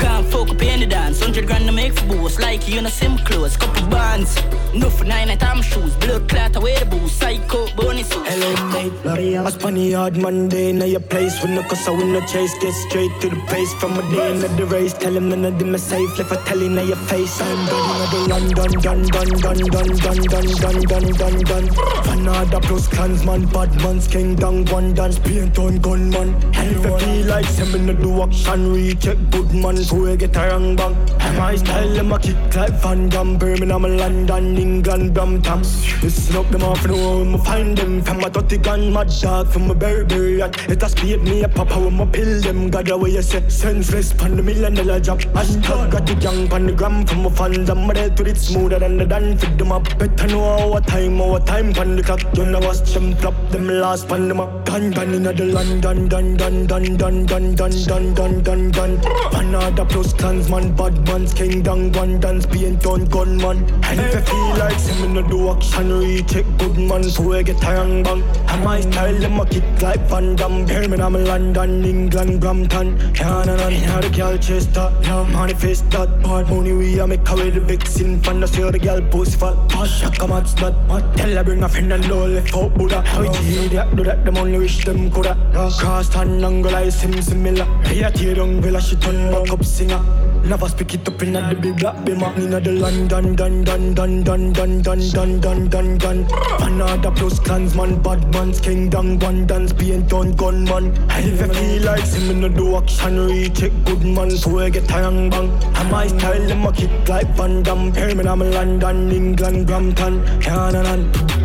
Can't fuck up in the dance, 100 grand to make for boss. Like you in a sim clothes, couple bands. No for nine at time shoes, blood clot away the booze. Psycho, bunny sauce. Hello, mate. I spun the hard Monday in your place. When the cause I win the chase, get straight to the pace. From a day in the race, tell him none of them are safe. Like I tell in your face, I'm done. in the run, done, done, done, done, done, done, done, done, done, done, done. Fanada plus clansman, bad man's king, down one dance, paint on gunman. And if I feel like the do action, recheck good man, so we get a wrong bang. My style, them a kick like Van Damme, Birmingham, London, England, Brampton. Listen up, them off, know I'ma find them. From my dirty gun, my dog, from my Burberry yacht. It a speed me a papa when my pill them. God, the way you say, senseless, pan the million dollar job. Hashtag got the young pan the gram from my fans. I'm ready to it smoother than the dance. Fit them up, better know our time, our time pan the clock. You know what's them flop, them last pan them up. Done done in the London done done done done done done done done done done. Another plus clansman, bad man's king down one dance being done gunman. And if I feel like some no do action, recheck good man, so I get a bang. And my style, them a kick like Van Damme. Birmingham, London, England, Brampton. Canada, and the girl chase that, yeah, manifest that. Bad money we a make away the vixen, fan the see the girl fat. Push, come out, not, but tell her bring a friend and no left out Buddha. How you that, do that, the money wish them coulda. Cross and angle, I sim similar. Hey, tear down, villa, she turn back up singer. Never speak it up in the big black bimmer. Inna the London, dun dun dun dun dun dun dun dun dun dun. Another plus clansman, bad man's king down one dance, being done gunman. If you feel like me no do action, recheck good man, so I get a young bang. And my style, them a kick like Van Damme. Birmingham, London, England, Brampton, Canada.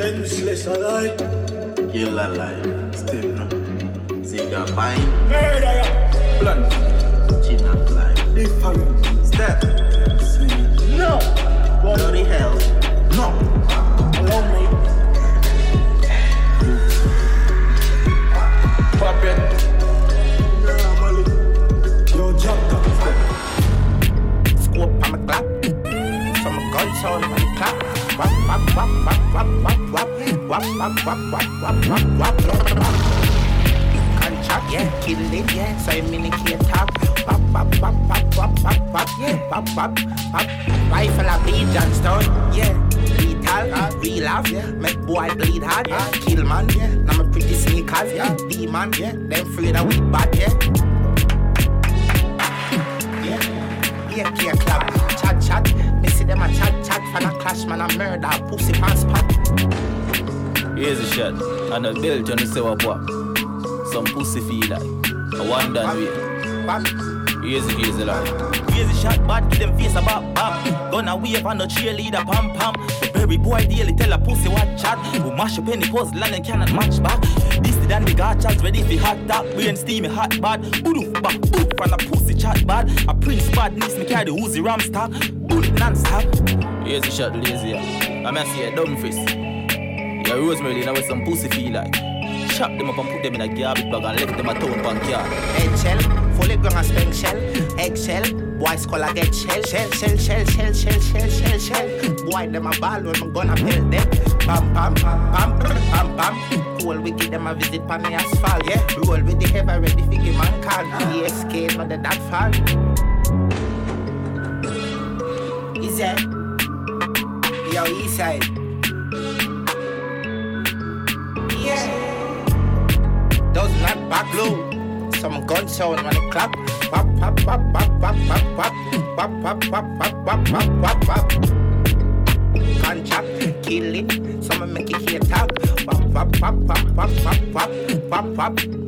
Senseless alive. Kill alive. Still no. Ziga pine. Murder. Blunt. Chin and fly. Different. Step. No. Bloody hell. No. Pop it. Yo, jump up. Scope on my clap. From a gun Contract, yeah, kill it, yeah. So minicate top. Wap, wap, wap, wap, wap, wap, wap, yeah. Wap, wap, wap. Rifle a beat, Johnstone, yeah. Lethal, real laugh, yeah. Boy bleed hard. Kill man. Now my pretty sneakers, yeah. Demon. Them afraid of weak bad, yeah. Yeah, yeah, clap, chat, chat. Me see them a chat, chat, fan a clash, man a murder, pussy pants spot. Here's a shot. And a belt, you know, say what, what? Some pussy feel like. A one done way. Here's a here's a lot. Here's a shot, bad, give them face a bop, bop. Gonna wave on the cheerleader, pam, pam. The berry boy daily tell a pussy what chat. We mash up any puzzle and cannot match back. This the than the gotchas ready for hot top. Brain steamy, hot bad. Boof, back, boof, from a pussy chat bad. A prince bad, needs me carry the Uzi ram stock. Bullet non-stop. Here's a shot, lazy. I'm gonna see a dumb face. Yeah, Rosemary, now with some pussy feel like. Chop them up and put them in a garbage bag and left them a town backyard. Eggshell, fully grown and spank shell. Eggshell, boy scholar get shell. Shell, shell, shell, shell, shell, shell, shell, shell. Boy, them a ball when I'm gonna pelt them. Pam, pam, pam, pam, pam, pam. Cool, we give them a visit pan the asphalt, yeah. Roll with the heavy ready for give man call. ESK, not the that fall. Easy. Yo, east side. Yeah. Does not back low. Some gun sound when it clap. Wap, wap, wap, wap, wap, wap. Wap, wap, wap, wap, wap, wap, wap, wap. Contract, kill it. Some make it here talk. Wap, wap, wap, wap, wap, wap, wap, wap, wap.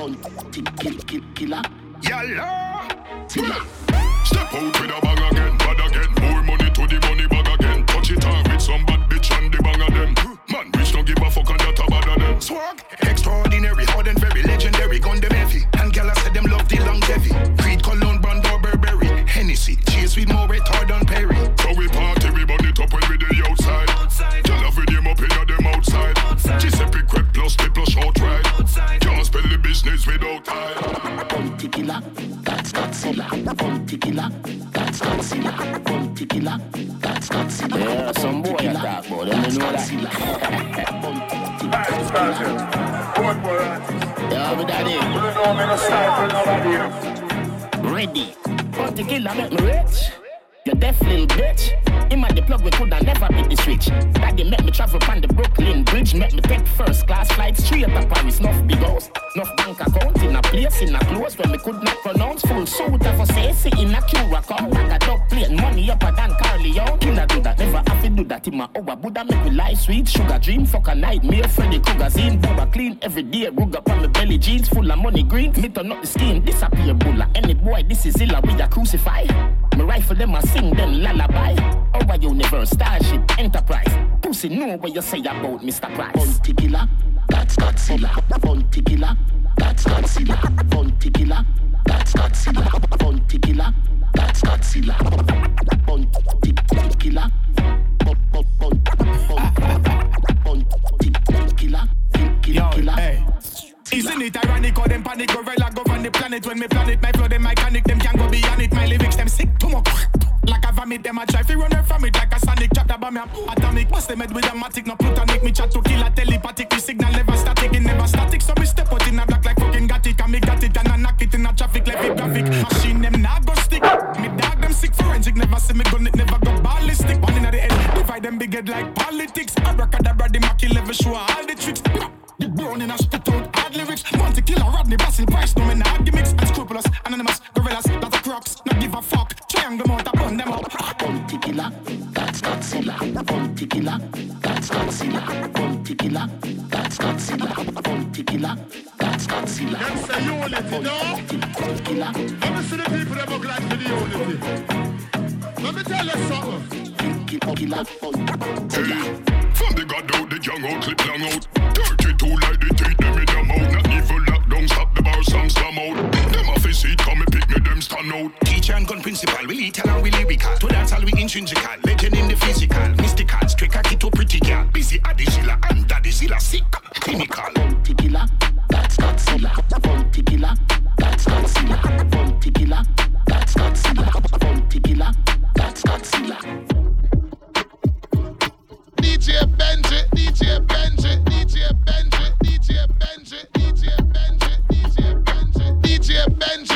bun killer. Dame, do that, in my hour. Buddha make me life sweet, sugar dream, fuck a nightmare. Freddy Krueger zine, booba clean every day. Rug up on my belly jeans, full of money green. Me turn up the skin, disappear bulla. Any boy, this is illa, we a crucify. Me rifle them, I sing them lullaby. Our universe, starship, enterprise. Pussy know what you say about Mr. Price. Bounty killer, that's Godzilla. Bounty killer, that's Godzilla. Bounty killer, that's Godzilla. Bounty killer, that's Godzilla. Bounty killer. Hey. Isn't it ironic how them panic gorilla govern the planet? When me planet my flow them mechanic them can go beyond it. My lyrics them sick too much like a vomit them a try fi run from it. Like a sonic chapter bomb me atomic. Bust them head with a matic? No plutonic me chat to kill a telepathic. The signal never static it never static. So me step out in a black like fucking got it and me got it and I knock it in a traffic it graphic machine them not go stick. Me dog them sick forensic. Never see me gun it never go ballistic. One in the end divide them big head like politics abracadabra the Machi level show all the tricks the brown in a spit out hard lyrics. Bounty killer, Rodney, Basil, Price, no men hard gimmicks. Unscrupulous, anonymous, gorillas, that's a crocs. Not give a fuck. Triangle mount, I burn them up. Bounty killer, that's Godzilla. Bounty killer, that's Godzilla. Bounty killer, that's Godzilla. Bounty killer, that's Godzilla. Them say unity, no? Let me see the people that look like for the unity. Let me tell you something funky, funky like funky. Hey, from the god out, the young out, clip long out. Dirty too like the teeth, them in your mouth. Not evil lockdown, stop the bar, some slam out. Them a face it, come and pick me, them stand out. Teacher and gun principal, we lethal and we lyrical. To dance all we intrinsical, legend in the physical. Mystical, straight cocky to pretty girl. Busy at the Sheila and daddy Sheila sick. Clinical. Tequila, that's Godzilla. DJ Benji, DJ Benji, DJ Benji, DJ Benji, DJ Benji.